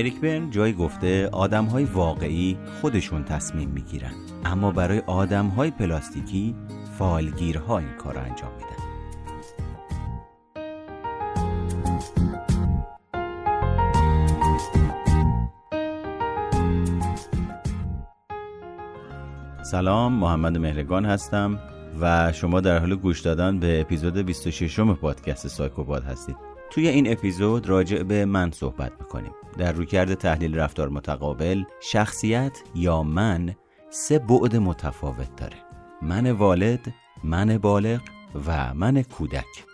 اریک برن جایی گفته آدم های واقعی خودشون تصمیم می‌گیرن. اما برای آدم های پلاستیکی فالگیرها این کار رو انجام میدن. سلام محمد مهرگان هستم و شما در حال گوش دادن به اپیزود 26 پادکست سایکوباد هستید. توی این اپیزود راجع به من صحبت می‌کنیم. در رویکرد تحلیل رفتار متقابل شخصیت یا من سه بعد متفاوت داره. من والد من بالغ و من کودک.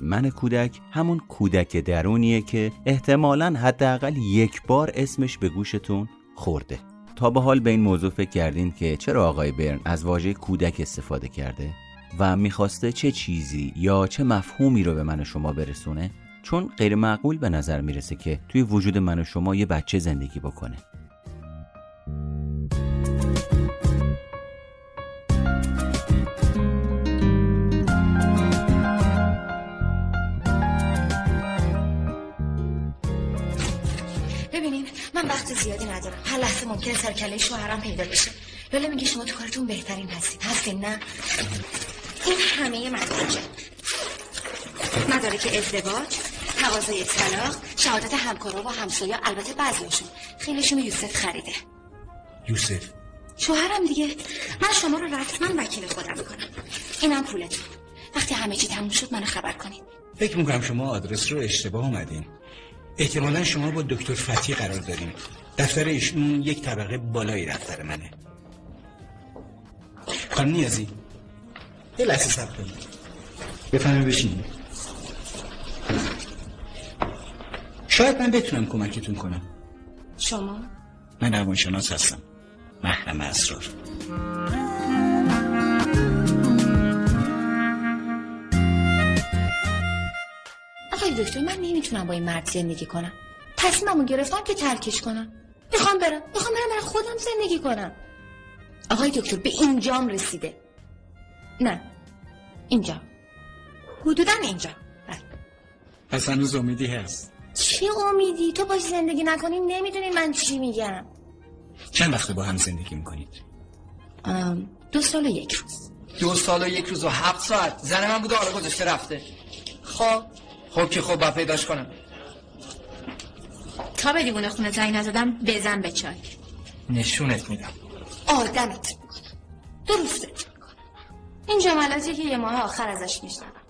من کودک همون کودک درونیه که احتمالا حداقل یک بار اسمش به گوشتون خورده. تا به حال به این موضوع فکر کردین که چرا آقای برن از واژه کودک استفاده کرده و می‌خواسته چه چیزی یا چه مفهومی رو به من و شما برسونه؟ چون غیر معقول به نظر می‌رسه که توی وجود من و شما یه بچه زندگی بکنه. ببینین من وقت زیادی ندارم. هر لحظه ممکنه سرکله شوهرم پیدا بشه. لاله میگه شما تو کارتون بهترین هستید. هستین نه؟ این همه مدارکه. مدارک ازدواج. تقاضای طلاق شهادت همکارا و همسایا البته بعضیاشون. خیلیشون یوسف خریده. یوسف. شوهرم دیگه. من شما رو رسما وکیل خودم می‌کنم. اینم پولتون. وقتی همه چی تموم شد منو خبر کنید فکر می‌کنم شما آدرس رو اشتباه اومدین. احتمالا شما با دکتر فتی قرار داریم دفتر ایشون یک طبقه بالای دفتر منه. خانم نیازی یه لحظه سب کنید. بفهمه بشین شاید من بتونم کمکتون کنم. شما؟ من روانشناس هستم. محرم اسرار. آقای دکتر من نمی‌تونم با این مرد زندگی کنم. تصمیممو گرفتم که ترکش کنم. می‌خوام برم. می‌خوام برم برای خودم زندگی کنم. آقای دکتر به اینجام رسیده. نه. اینجا. حدودا اینجا. بله. پس هنوز امیدی هست. چه امیدی؟ تو باش زندگی نکنی نمی‌دونی من چی میگم. چند وقت با هم زندگی می‌کنید؟ دو سال و یک روز. دو سال و یک روز و هفت ساعت. زن من بوده حالا گذاشته رفته. خب خب که خب باید پیداش کنم. تا به دیوونه خونه زنگ نزدم بزن به چای. نشونت میدم. آدمت می‌کنم این جملاتی که یه ماه آخر ازش میشنوم.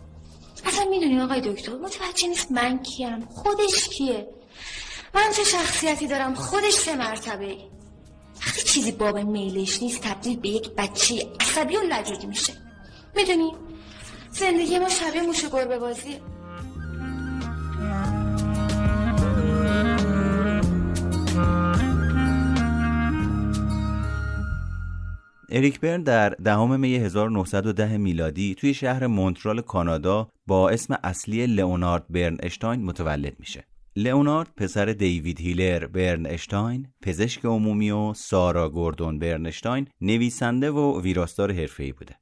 اصلا می‌دونی آقای دکتر متوجه نیست من کیم. خودش کیه؟ من چه شخصیتی دارم؟ خودش سه مرتبه وقتی چیزی باب میلش نیست تبدیل به یک بچه عصبی و لجوجی میشه. می‌دونی؟ زندگی ما شبیه موش گربه بازیه. اریک برن در دهم می 1910 میلادی توی شهر مونترال کانادا با اسم اصلی لئونارد برن اشتاین متولد میشه. لئونارد پسر دیوید هیلر برن اشتاین، پزشک عمومی و سارا گوردون برنشتاین نویسنده و ویراستار حرفه‌ای بوده.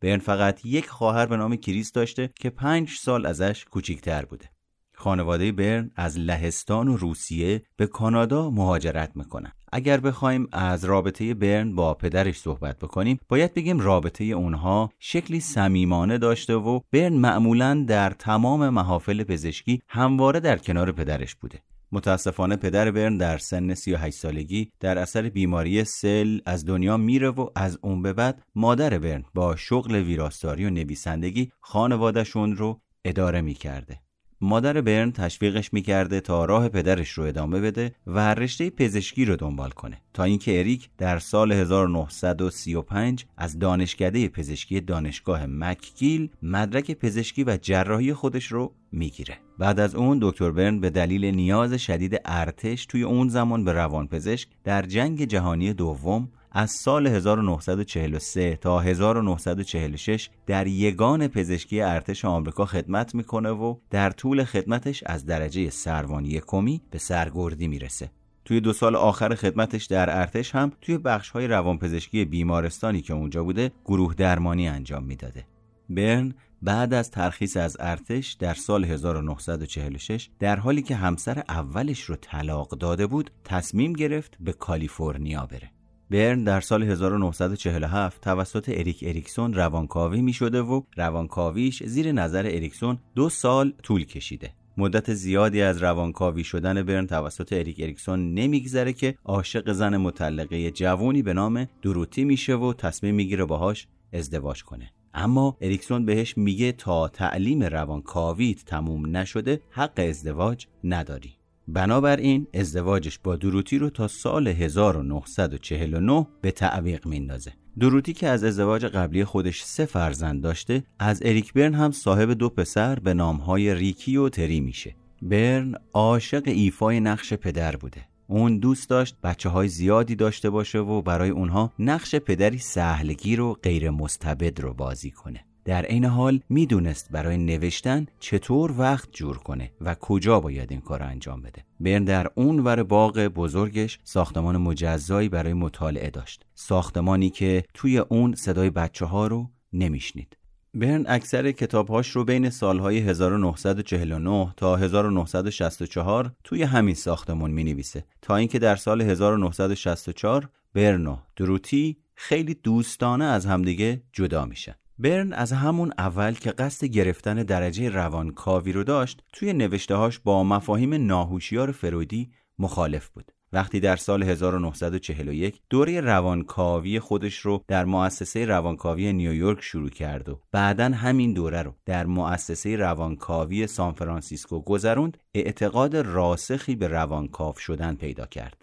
برن فقط یک خواهر به نام کریس داشته که پنج سال ازش کوچیکتر بوده. خانواده برن از لهستان و روسیه به کانادا مهاجرت می‌کنن. اگر بخوایم از رابطه برن با پدرش صحبت بکنیم باید بگیم رابطه اونها شکلی صمیمانه داشته و برن معمولا در تمام محافل پزشکی همواره در کنار پدرش بوده. متاسفانه پدر برن در سن 38 سالگی در اثر بیماری سل از دنیا میره و از اون به بعد مادر برن با شغل ویراستاری و نویسندگی خانوادهشون رو اداره می‌کرده. مادر برن تشویقش می‌کرده تا راه پدرش رو ادامه بده و رشته پزشکی رو دنبال کنه. تا اینکه اریک در سال 1935 از دانشکده پزشکی دانشگاه مکگیل مدرک پزشکی و جراحی خودش رو می‌گیره. بعد از اون دکتر برن به دلیل نیاز شدید ارتش توی اون زمان به روانپزشک در جنگ جهانی دوم از سال 1943 تا 1946 در یگان پزشکی ارتش آمریکا خدمت می‌کنه و در طول خدمتش از درجه سروان یکمی به سرگردی می‌رسه. توی دو سال آخر خدمتش در ارتش هم توی بخش های روانپزشکی بیمارستانی که اونجا بوده گروه درمانی انجام می‌داده. برن بعد از ترخیص از ارتش در سال 1946 در حالی که همسر اولش رو طلاق داده بود تصمیم گرفت به کالیفرنیا بره برن در سال 1947 توسط اریک اریکسون روانکاوی می شده و روانکاویش زیر نظر اریکسون دو سال طول کشیده. مدت زیادی از روانکاوی شدن برن توسط اریک اریکسون نمیگذره که عاشق زن مطلقه جوونی به نام دروتی میشه و تصمیم می‌گیره باهاش ازدواج کنه. اما اریکسون بهش میگه تا تعلیم روانکاویت تموم نشده حق ازدواج نداری. بنابراین ازدواجش با دروتی رو تا سال 1949 به تعویق میندازه. دروتی که از ازدواج قبلی خودش سه فرزند داشته از اریک برن هم صاحب دو پسر به نامهای ریکی و تری میشه. برن عاشق ایفای نقش پدر بوده. اون دوست داشت بچه های زیادی داشته باشه و برای اونها نقش پدری سهلگیر و غیر مستبد رو بازی کنه. در عین حال می‌دونست برای نوشتن چطور وقت جور کنه و کجا باید این کار انجام بده. برن در اون ور باغ بزرگش ساختمان مجزایی برای مطالعه داشت. ساختمانی که توی اون صدای بچه ها رو نمیشنید. برن اکثر کتابهاش رو بین سالهای 1949 تا 1964 توی همین ساختمان می نویسه تا اینکه در سال 1964 برن دروتی خیلی دوستانه از همدیگه جدا میشن. برن از همون اول که قصد گرفتن درجه روانکاوی رو داشت توی نوشتههاش با مفاهیم ناهوشیار فرودی مخالف بود. وقتی در سال 1941 دوره روانکاوی خودش رو در مؤسسه روانکاوی نیویورک شروع کرد و بعدا همین دوره رو در مؤسسه روانکاوی سانفرانسیسکو گذروند اعتقاد راسخی به روانکاو شدن پیدا کرد.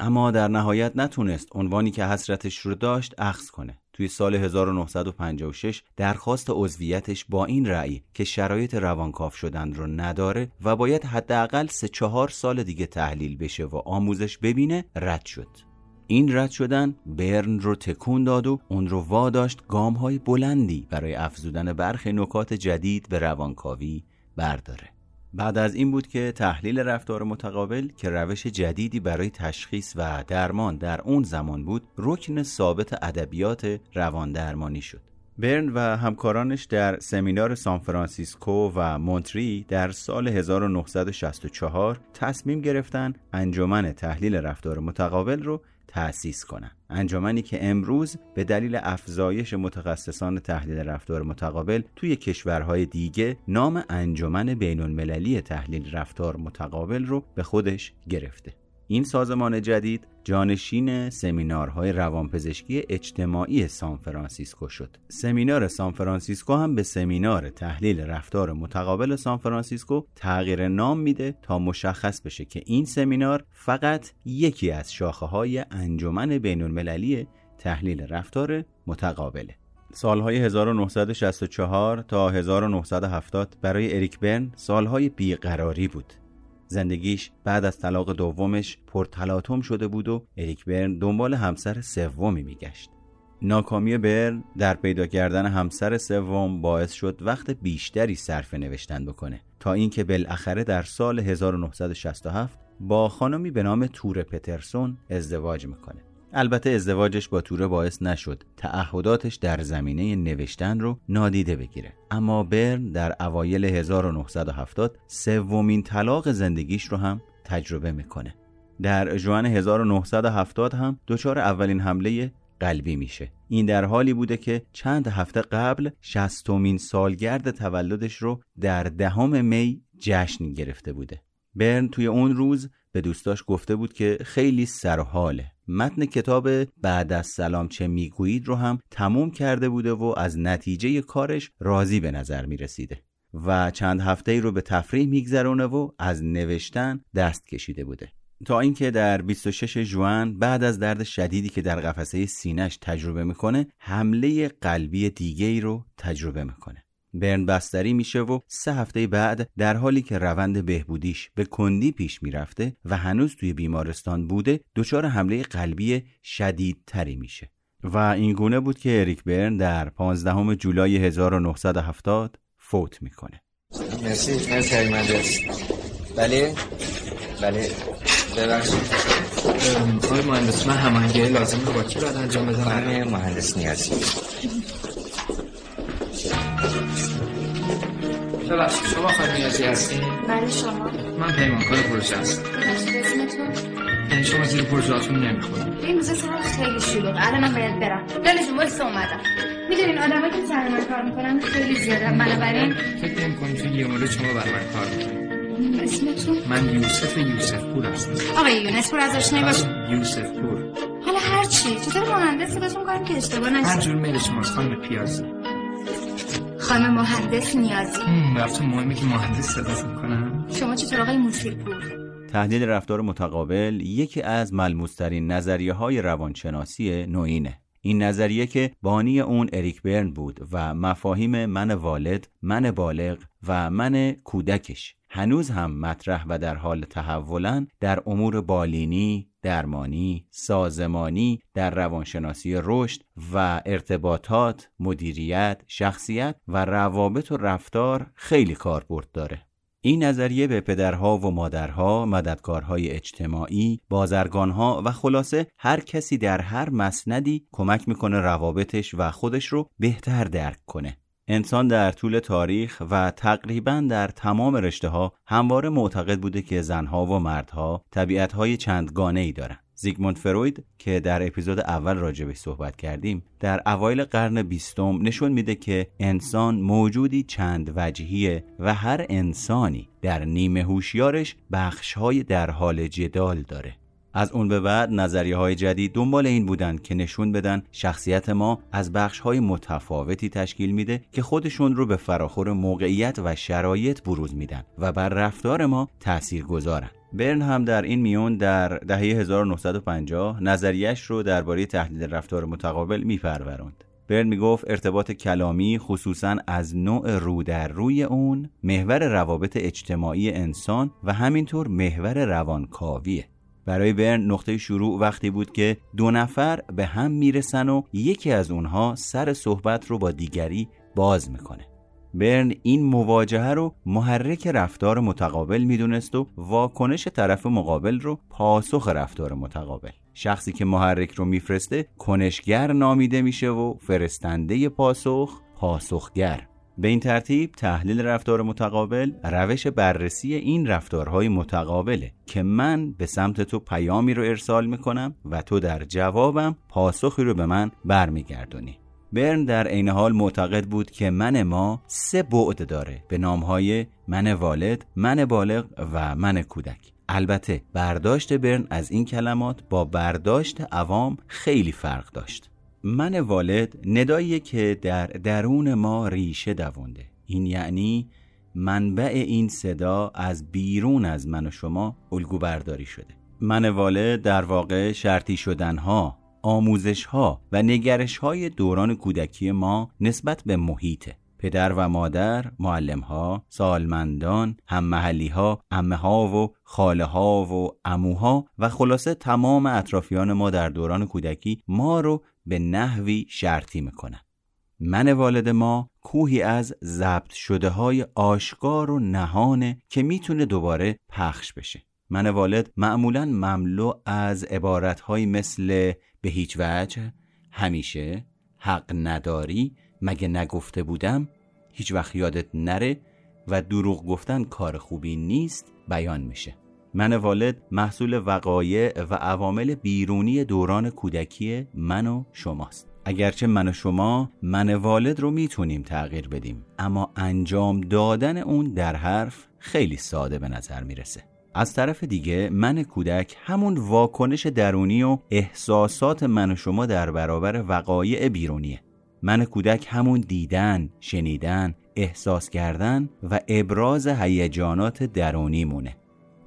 اما در نهایت نتونست عنوانی که حسرتش رو داشت اخذ کنه. توی سال 1956 درخواست عضویتش با این رأی که شرایط روانکاف شدن رو نداره و باید حداقل سه چهار سال دیگه تحلیل بشه و آموزش ببینه رد شد. این رد شدن برن رو تکون داد و اون رو واداشت گام های بلندی برای افزودن برخی نکات جدید به روانکاوی برداره. بعد از این بود که تحلیل رفتار متقابل که روش جدیدی برای تشخیص و درمان در اون زمان بود رکن ثابت ادبیات روان درمانی شد برن و همکارانش در سمینار سان فرانسیسکو و مونتری در سال 1964 تصمیم گرفتن انجمن تحلیل رفتار متقابل رو تأسیس کنند. انجمنی که امروز به دلیل افزایش متخصصان تحلیل رفتار متقابل توی کشورهای دیگه نام انجمن بین المللی تحلیل رفتار متقابل رو به خودش گرفته. این سازمان جدید جانشین سمینارهای روانپزشکی اجتماعی سان فرانسیسکو شد. سمینار سان فرانسیسکو هم به سمینار تحلیل رفتار متقابل سان فرانسیسکو تغییر نام میده تا مشخص بشه که این سمینار فقط یکی از شاخه های انجمن بین المللی تحلیل رفتار متقابله. سالهای 1964 تا 1970 برای اریک برن سالهای بیقراری بود زندگیش بعد از طلاق دومش پرتلاطم شده بود و اریک برن دنبال همسر سومی میگشت. ناکامی برن در پیدا کردن همسر سوم باعث شد وقت بیشتری صرف نوشتن بکنه تا اینکه بالاخره در سال 1967 با خانمی به نام تور پترسون ازدواج می‌کنه. البته ازدواجش با توره باعث نشد تعهداتش در زمینه نوشتن رو نادیده بگیره. اما برن در اوایل 1970 سومین طلاق زندگیش رو هم تجربه می‌کنه. در جوان 1970 هم دچار اولین حمله قلبی میشه. این در حالی بوده که چند هفته قبل شستمین سالگرد تولدش رو در دهم می جشن گرفته بوده. برن توی اون روز به دوستاش گفته بود که خیلی سرحاله. متن کتاب بعد از سلام چه می‌گویید رو هم تموم کرده بوده و از نتیجه کارش راضی به نظر می رسیده و چند هفته ای رو به تفریح میگذرونه و از نوشتن دست کشیده بوده. تا اینکه در 26 جوان بعد از درد شدیدی که در قفسه سینش تجربه می‌کنه حمله قلبی دیگه ای رو تجربه می‌کنه. برن بستری میشه و سه هفته بعد در حالی که روند بهبودیش به کندی پیش می‌رفته و هنوز توی بیمارستان بوده دچار حمله قلبی شدیدتری میشه. و این گونه بود که اریک برن در 15 جولای 1970 فوت می‌کنه. مرسی مرسی مهندس بله؟ بله. ببخشید. آقای مهندس من هماهنگی لازم رو با کی باید انجام بدم؟ مهندس نیازی. ببخشید شما خانم نیازی هستین بله شما. من پیمانکار پروژه هستم. یعنی شما زیر پروژهاتون نمی‌خورید این روزا سرم خیلی شلوغه الانم باید برم. دل جون واسه اومدم. می‌دونین آدمایی که سر من کار می‌کنن خیلی زیاده. بنابراین فکر نمی‌کنم تو یه مورد شما بر من کار می‌کنید. اسمتون؟ من یوسف یوسف پور هستم. آقای یونس پور از آشنایی باش من یوسف پور حالا هر چی. چطور مهندس صداتون کنم که اشتباه نشه جور میل شماست خانم پیازی خانم مهندس نیازی. رفتون مهمه که مهندس صداتون کنم. شما چطور آقای موسیل پور تحلیل رفتار متقابل یکی از ملموسترین نظریه های روانشناسی نوینه. این نظریه که بانی اون اریک برن بود و مفاهیم من والد، من بالغ و من کودکش. هنوز هم مطرح و در حال تحولن در امور بالینی، درمانی، سازمانی، در روانشناسی رشد و ارتباطات، مدیریت، شخصیت و روابط و رفتار خیلی کاربرد داره. این نظریه به پدرها و مادرها، مددکارهای اجتماعی، بازرگانها و خلاصه هر کسی در هر مسندی کمک می‌کنه روابطش و خودش رو بهتر درک کنه. انسان در طول تاریخ و تقریبا در تمام رشته ها همواره معتقد بوده که زنها و مردها طبیعتهای چندگانه ای دارن. زیگموند فروید که در اپیزود اول راجبش صحبت کردیم در اوایل قرن بیستم نشون میده که انسان موجودی چند وجهیه و هر انسانی در نیمه هوشیارش بخشهای در حال جدال داره از اون به بعد نظریه های جدید دنبال این بودن که نشون بدن شخصیت ما از بخش های متفاوتی تشکیل میده که خودشون رو به فراخور موقعیت و شرایط بروز میدن و بر رفتار ما تأثیر گذارن. برن هم در این میون در دهه 1950 نظریش رو درباره تحلیل رفتار متقابل میپروراند. برن می‌گفت ارتباط کلامی خصوصا از نوع رو در روی اون محور روابط اجتماعی انسان و همینطور محور روانکاویه. برای برن نقطه شروع وقتی بود که دو نفر به هم می‌رسن و یکی از اونها سر صحبت رو با دیگری باز می‌کنه. برن این مواجهه رو محرک رفتار متقابل می‌دونست و واکنش طرف مقابل رو پاسخ رفتار متقابل. شخصی که محرک رو میفرسته کنشگر نامیده میشه و فرستنده پاسخ پاسخگر. به این ترتیب تحلیل رفتار متقابل روش بررسی این رفتارهای متقابله که من به سمت تو پیامی رو ارسال می‌کنم و تو در جوابم پاسخی رو به من برمیگردونی. برن در عین حال معتقد بود که من ما سه بعد داره به نامهای من والد، من بالغ و من کودک. البته برداشت برن از این کلمات با برداشت عوام خیلی فرق داشت. من والد نداییه که در درون ما ریشه دوونده این یعنی منبع این صدا از بیرون از من و شما الگو برداری شده. من والد در واقع شرطی شدنها آموزش ها و نگرش های دوران کودکی ما نسبت به محیطه. پدر و مادر، معلم ها، سالمندان، هم محلی ها، امه ها و خاله ها و اموها و خلاصه تمام اطرافیان ما در دوران کودکی ما رو به نحوی شرطی می‌کنن. من والد ما کوهی از ضبط شده های آشکار و نهانه که می‌تونه دوباره پخش بشه. من والد معمولا مملو از عبارتهایی مثل به هیچ وجه، همیشه، حق نداری، مگه نگفته بودم، هیچ وقت یادت نره و دروغ گفتن کار خوبی نیست بیان میشه. من والد محصول وقایع و عوامل بیرونی دوران کودکی من و شماست. اگرچه من و شما من والد رو می‌تونیم تغییر بدیم اما انجام دادن اون در حرف خیلی ساده به نظر می‌رسه. از طرف دیگه من کودک همون واکنش درونی و احساسات من و شما در برابر وقایع بیرونیه من کودک همون دیدن، شنیدن، احساس کردن و ابراز هیجانات درونی مونه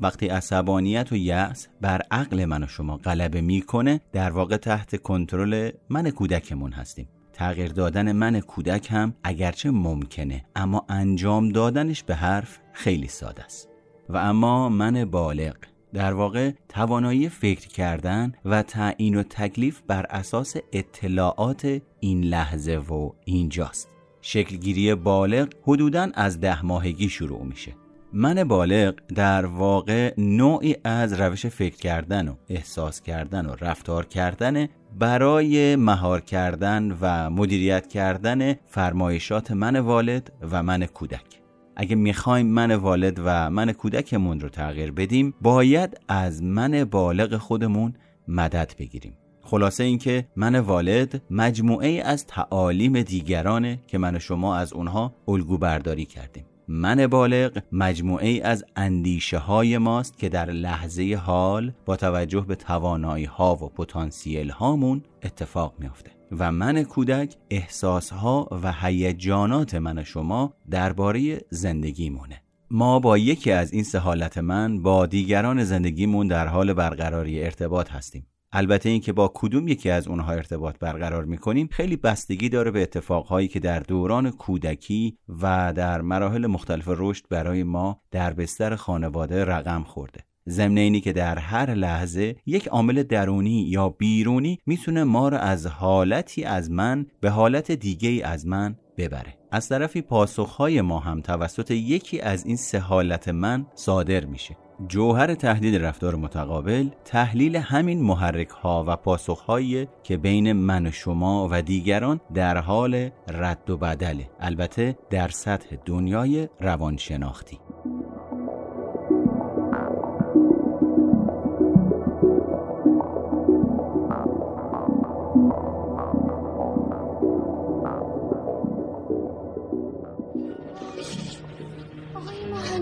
وقتی عصبانیت و یأس بر عقل من و شما غلبه می‌کنه در واقع تحت کنترل من کودکمون هستیم. تغییر دادن من کودک هم اگرچه ممکنه اما انجام دادنش به حرف خیلی ساده است. و اما من بالغ. در واقع توانایی فکر کردن و تعیین و تکلیف بر اساس اطلاعات این لحظه و اینجاست. شکلگیری بالغ حدوداً از ده ماهگی شروع میشه. من بالغ در واقع نوعی از روش فکر کردن و احساس کردن و رفتار کردن برای مهار کردن و مدیریت کردن فرمایشات من والد و من کودک. اگه می‌خوایم من والد و من کودکمون رو تغییر بدیم باید از من بالغ خودمون مدد بگیریم. خلاصه اینکه من والد مجموعه از تعالیم دیگرانه که من شما از اونها الگو برداری کردیم. من بالغ مجموعه از اندیشه های ماست که در لحظه حال با توجه به توانایی ها و پتانسیل هامون اتفاق میافته. و من کودک احساس ها و هیجانات من شما درباره زندگیمونه. ما با یکی از این سه حالت من با دیگران زندگیمون در حال برقراری ارتباط هستیم. البته اینکه با کدوم یکی از اونها ارتباط برقرار می‌کنیم خیلی بستگی داره به اتفاقهایی که در دوران کودکی و در مراحل مختلف رشد برای ما در بستر خانواده رقم خورده. ضمن اینی که در هر لحظه یک عامل درونی یا بیرونی می‌تونه ما رو از حالتی از من به حالت دیگه از من ببره. از طرفی پاسخهای ما هم توسط یکی از این سه حالت من صادر میشه. جوهر تهدید رفتار متقابل تحلیل همین محرک ها و پاسخ هایی که بین من و شما و دیگران در حال رد و بدله البته در سطح دنیای روانشناختی.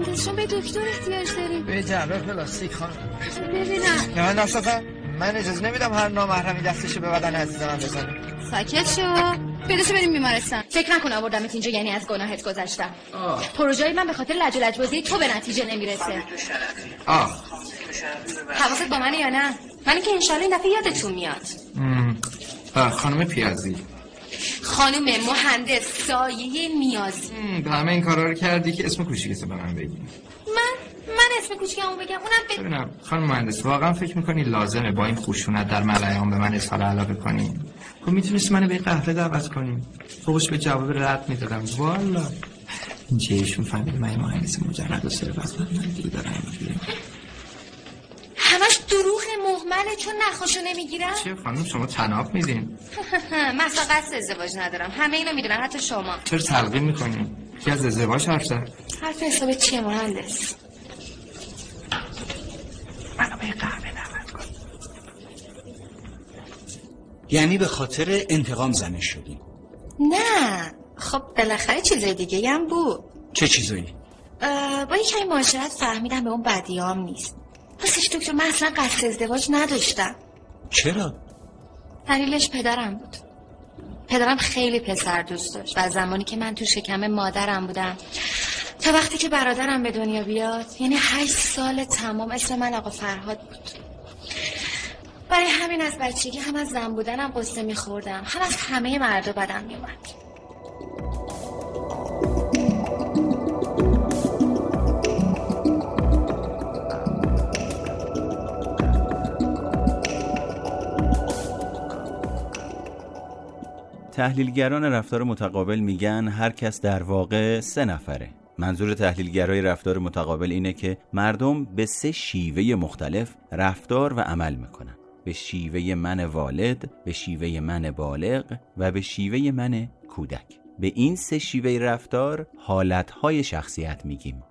شما به دکتر احتیاج داریم به جعبه پلاستیک خانم. ببینم. نه ناصفه من اجازه نمیدم هر نامحرمی دستشو به بدن عزیز من بزنه. ساکت شو. بدش بریم بیمارستان. فکر نکن آوردمت اینجا یعنی از گناهت گذشتم. پروژه من به خاطر لج و لجبازی تو به نتیجه نمی‌رسه. آه. حواست با منه یا نه؟ من که انشالله این دفعه یادتون میاد. خانم پیازی. خانم مهندس سایه نیازی. به همه این کارا رو کردی که اسم کوچیکتو به من بگی. من؟ من اسم کوچیکمو بگم. اونم ببینم خانم مهندس واقعا فکر می‌کنی لازمه با این خشونت در ملعیان به من اظهار علاقه کنی؟ خب می‌تونست منو به قهوه دعوت کنی. فوقش به جواب رد می‌دادم. والا. اینجا ایشون فهمید من مهندس مجرد و ثروتمند من دیگه دارم. دروغ محمله چون نخوشو نمی‌گیرم؟ چه خانم شما تناب میدین. مثلا قصد ازدواج ندارم. همه اینو می‌دونن حتی شما. چرا تلقین می‌کنی که از ازدواج حرف زد؟ حرف حساب چیه مهندس؟ منو به یه قهوه دعوت کن. یعنی به خاطر انتقام زنش شدیم نه. خب بالاخره چیزای دیگه هم بود. چه چیزایی؟ با یکی معاشرت فهمیدم به اون بدیام نیست. راستش دکتر من اصلا قصد ازدواج نداشتم. چرا؟ دلیلش پدرم بود. پدرم خیلی پسر دوست داشت و زمانی که من تو شکم مادرم بودم تا وقتی که برادرم به دنیا بیاد یعنی هشت سال تمام اسم من آقا فرهاد بود. برای همین از بچگی هم از زن بودنم قصه میخوردم. هم از همه مردا بدم میومد تحلیلگران رفتار متقابل میگن هر کس در واقع سه نفره. منظور تحلیلگرای رفتار متقابل اینه که مردم به سه شیوه مختلف رفتار و عمل می‌کنن. به شیوه من والد، به شیوه من بالغ و به شیوه من کودک. به این سه شیوه رفتار حالتهای شخصیت میگیم.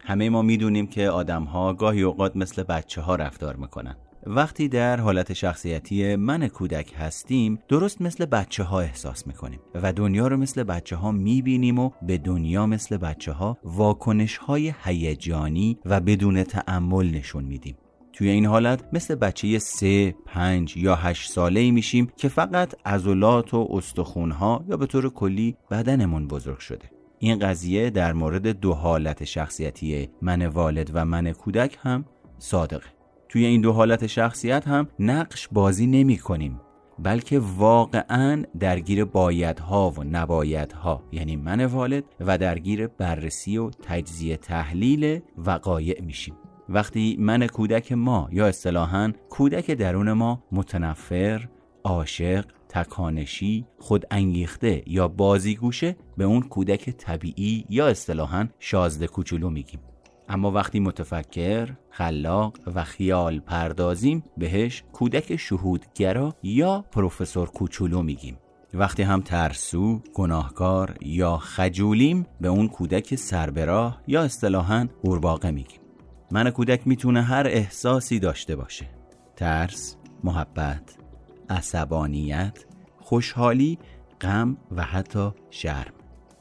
همه ما می‌دونیم که آدمها گاهی اوقات مثل بچه ها رفتار می‌کنن. وقتی در حالت شخصیتی من کودک هستیم درست مثل بچه ها احساس می‌کنیم و دنیا رو مثل بچه ها می‌بینیم و به دنیا مثل بچه ها واکنش های هیجانی و بدون تعمل نشون میدیم. توی این حالت مثل بچه سه، پنج یا هشت ساله ای میشیم که فقط عضلات و استخونها یا به طور کلی بدنمون بزرگ شده. این قضیه در مورد دو حالت شخصیتی من والد و من کودک هم صادقه. توی این دو حالت شخصیت هم نقش بازی نمی کنیم بلکه واقعا درگیر بایدها و نبایدها. یعنی من والد و درگیر بررسی و تجزیه تحلیل وقایع میشیم. وقتی من کودک ما یا اصطلاحا کودک درون ما متنفر، عاشق، تکانشی، خود انگیخته یا بازیگوشه به اون کودک طبیعی یا اصطلاحا شازده کوچولو میگیم. اما وقتی متفکر، خلاق و خیال پردازیم بهش کودک شهودگرا یا پروفسور کوچولو میگیم. وقتی هم ترسو، گناهکار یا خجولیم به اون کودک سربراه یا اصطلاحاً قورباغه میگیم. من کودک می‌تونه هر احساسی داشته باشه. ترس، محبت، عصبانیت، خوشحالی، غم و حتی شرم.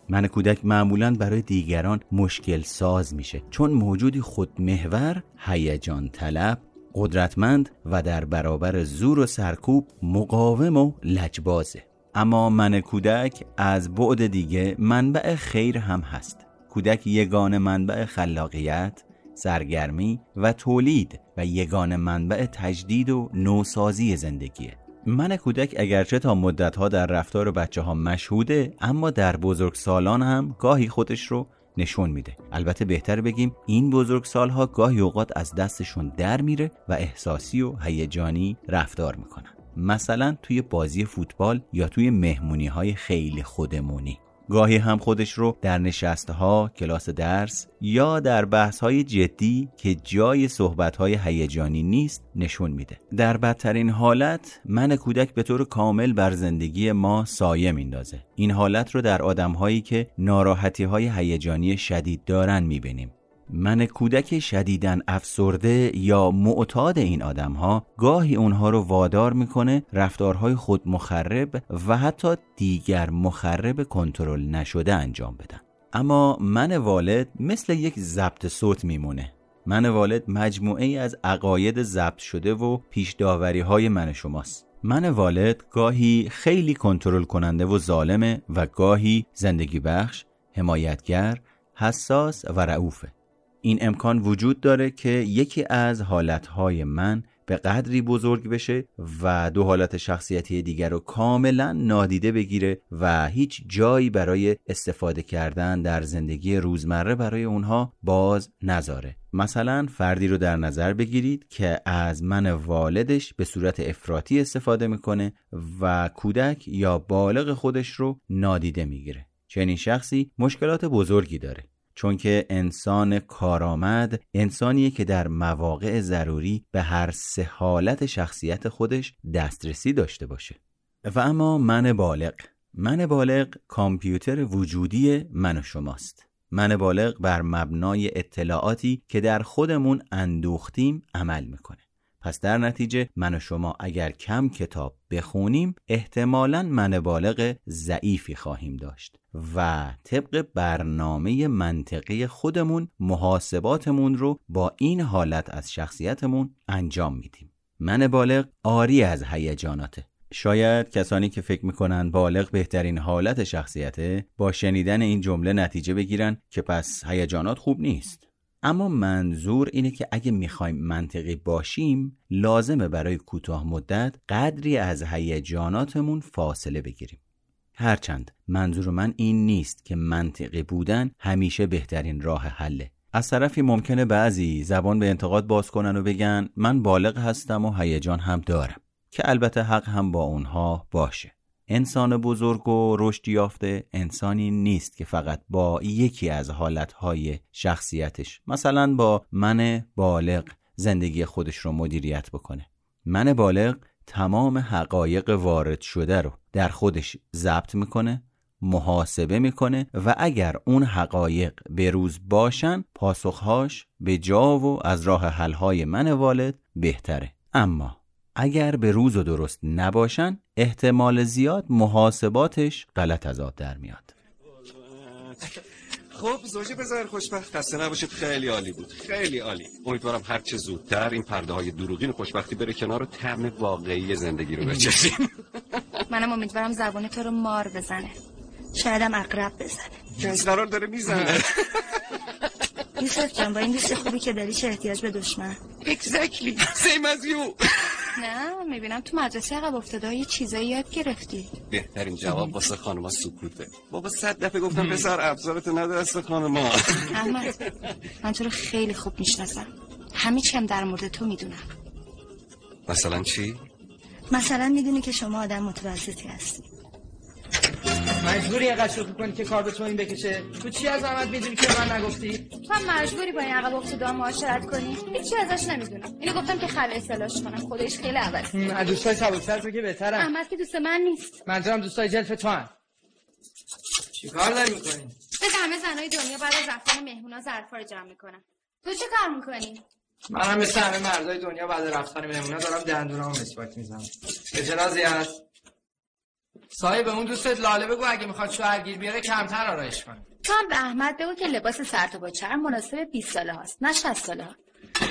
من کودک معمولا برای دیگران مشکل ساز میشه. چون موجودی خودمحور، هیجان طلب، قدرتمند و در برابر زور و سرکوب مقاوم و لجبازه. اما من کودک از بعد دیگه منبع خیر هم هست. کودک یگان منبع خلاقیت، سرگرمی و تولید و یگان منبع تجدید و نوسازی زندگیه. من کودک اگرچه تا مدتها در رفتار بچه ها مشهوده اما در بزرگ سالان هم گاهی خودش رو نشون میده. البته بهتر بگیم این بزرگ سالها گاهی اوقات از دستشون در میره و احساسی و هیجانی رفتار می‌کنن. مثلا توی بازی فوتبال یا توی مهمونی های خیلی خودمونی. گاهی هم خودش رو در نشستها، کلاس درس یا در بحث های جدی که جای صحبت های هیجانی نیست نشون میده. در بدترین حالت من کودک به طور کامل بر زندگی ما سایه میندازه. این حالت رو در آدم هایی که ناراحتی های هیجانی شدید دارن می‌بینیم. من کودک شدیدن افسرده یا معتاد این آدم ها گاهی اونها رو وادار می‌کنه رفتارهای خود مخرب و حتی دیگر مخرب کنترل نشده انجام بدن. اما من والد مثل یک ضبط صوت میمونه. من والد مجموعه ای از عقاید ضبط شده و پیش داوری های من شماست. من والد گاهی خیلی کنترل کننده و ظالمه و گاهی زندگی بخش، حمایتگر، حساس و رعوفه. این امکان وجود داره که یکی از حالتهای من به قدری بزرگ بشه و دو حالت شخصیتی دیگر رو کاملا نادیده بگیره و هیچ جایی برای استفاده کردن در زندگی روزمره برای اونها باز نذاره. مثلا فردی رو در نظر بگیرید که از من والدش به صورت افراطی استفاده می‌کنه و کودک یا بالغ خودش رو نادیده می‌گیره. چنین شخصی مشکلات بزرگی داره. چون که انسان کارآمد انسانیه که در مواقع ضروری به هر سه حالت شخصیت خودش دسترسی داشته باشه. و اما من بالغ. من بالغ کامپیوتر وجودی من و شماست. من بالغ بر مبنای اطلاعاتی که در خودمون اندوختیم عمل می‌کنه. پس در نتیجه من و شما اگر کم کتاب بخونیم احتمالا من بالغ ضعیفی خواهیم داشت و طبق برنامه منطقی خودمون محاسباتمون رو با این حالت از شخصیتمون انجام میدیم. من بالغ آری از هیجاناته. شاید کسانی که فکر می‌کنن بالغ بهترین حالت شخصیته با شنیدن این جمله نتیجه بگیرن که پس هیجانات خوب نیست. اما منظور اینه که اگه می‌خوایم منطقی باشیم لازمه برای کوتاه مدت قدری از هیجاناتمون فاصله بگیریم. هرچند منظور من این نیست که منطقی بودن همیشه بهترین راه حله. از طرفی ممکنه بعضی زبان به انتقاد باز کنن و بگن من بالغ هستم و هیجان هم دارم که البته حق هم با اونها باشه. انسان بزرگ و رشد یافته انسانی نیست که فقط با یکی از حالتهای شخصیتش مثلا با من بالغ زندگی خودش رو مدیریت بکنه. من بالغ تمام حقایق وارد شده رو در خودش ضبط می‌کنه محاسبه می‌کنه و اگر اون حقایق به روز باشن پاسخهاش به جا و از راه حلهای من والد بهتره. اما اگر به روز و درست نباشن احتمال زیاد محاسباتش غلط از آب در میاد. خب زوجه بذار خوشبخت. خسته نباشید. خیلی عالی بود. خیلی عالی. امیدوارم هر چه زودتر این پرده های دروغین خوشبختی بره کنار و طعم واقعی زندگی رو بچشیم. منم امیدوارم زبان تو رو مار بزنه. شایدم اقرب بزنه. از قرار داره می‌زنه. یوسف جان با این دوست خوبی که داری چه احتیاج به دشمن؟ Exactly. Same as you. نه می‌بینم تو مدرسه عقب افتاده یه چیزایی یاد گرفتی. بهترین جواب واسه خانما سکوته. بابا صد دفعه گفتم پسر ابزارتو نده دست خانما احمد من تو رو خیلی خوب می‌شناسم. همه چیم در مورد تو می‌دونم. مثلا چی؟ مثلا می‌دونی که شما آدم متوسطی هستی. مجبوری اینقدر شوخی کنی که کار به تو این بکشه؟ تو چی از زحمت می‌دونی که من نگفتی؟ تو هم مجبوری با این عقب افتاده معاشرت کنی. هیچی ازش نمی‌دونم. اینو گفتم که خل اصلاش کنم. خودش خیلی عوض. از دوستای سبکتر تو که بهترم. احمد که دوست من نیست. منظورم دوستای جلف تو هم چیکار داری می‌کنی مثل همه زنای دنیا بعد از رفتن مهمونا ظرفا رو جمع می‌کنم تو چه کار می‌کنی؟ من هم مثل همه مردای دنیا بعد رفتن مهمونا دارم دندونامو مسواک می‌زنم. اعتراضی هست؟ صاحب اون دوستت لاله بگو اگه می‌خواد شوهرگیر بیاره کمتر آرایش کنه. تو هم به احمد بگو که لباس سرت با چرم مناسب 20 ساله هاست نه 60 ساله ها.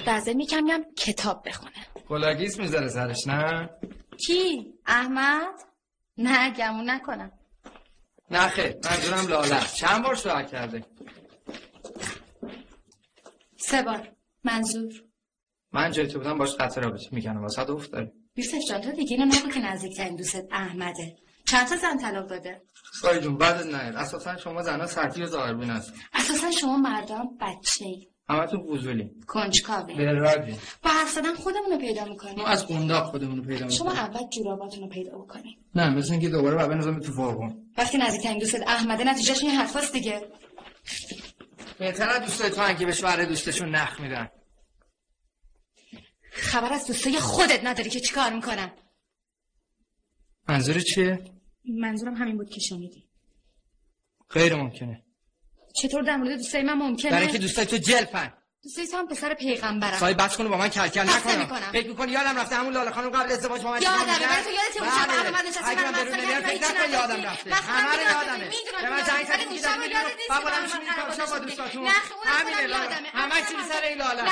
در ضمن یکم هم کتاب بخونه. گلاگیس می‌ذاره سرش نه؟ کی؟ احمد؟ نه گمون نکنم. نه خیر منظورم لاله. چند بار شوهر کرده؟ سه بار. منظور؟ من جای تو بودم باش قطع رابطه می‌کنم. واسه‌ت افت داره یوسف جان تو دیگه اینو نگو که نزدیکترین دوستت احمده. چند تا زن طلاق داده؟ سای جون بعد نه اساسا شما زنها سطحی و ظاهربین هستین اساسا شما مردم بچه ای همتون فضولی کنجکاوی. براجی با حرف زدن خودمون رو پیدا می‌کنیم. ما از قنداق خودمون رو پیدا شما می‌کنیم اول جوراباتون رو پیدا بکنیم. نه مثل اینکه دوباره بعد بنظام تو فرقون وقتی نزدیکترین دوستت احمده نتیجهش این حرفاست دیگه. بهتر از دوستای تو که به شوهر دوستشون نخ میدن. خبر از دوستای خودت نداری که چیکار می‌کنن. منظور چیه؟ منظورم همین بود که شنیدی غیر ممکنه چطور در مورد دوستای من ممکنه برای اینکه دوستای تو جلفن دوستای تو هم پسر پیغمبرم سای بس کنه با من کلکل نکنم. فکر می‌کنی یادم رفته همون لاله خانم قبل ازدواج با من می‌کرد؟ برای تو یادته اون شب اگرم من نمیاد فکر هیچی نکن یادم. رفته همه رو من یادمه به من که زنگ. زدی یادت که من می‌ری حرف تا با. دوستاتون خودم لاله. همه احمد. سر این لاله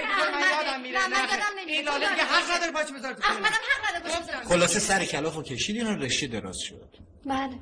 یادم میره نمیره. این تو لاله دیگه یادت حق نیست. نداره پاچه بذاره تو خونه. احمدم حق نداره باشه بذارم. خلاصه سر کلاف و کشید اینا رشته دراز شد بله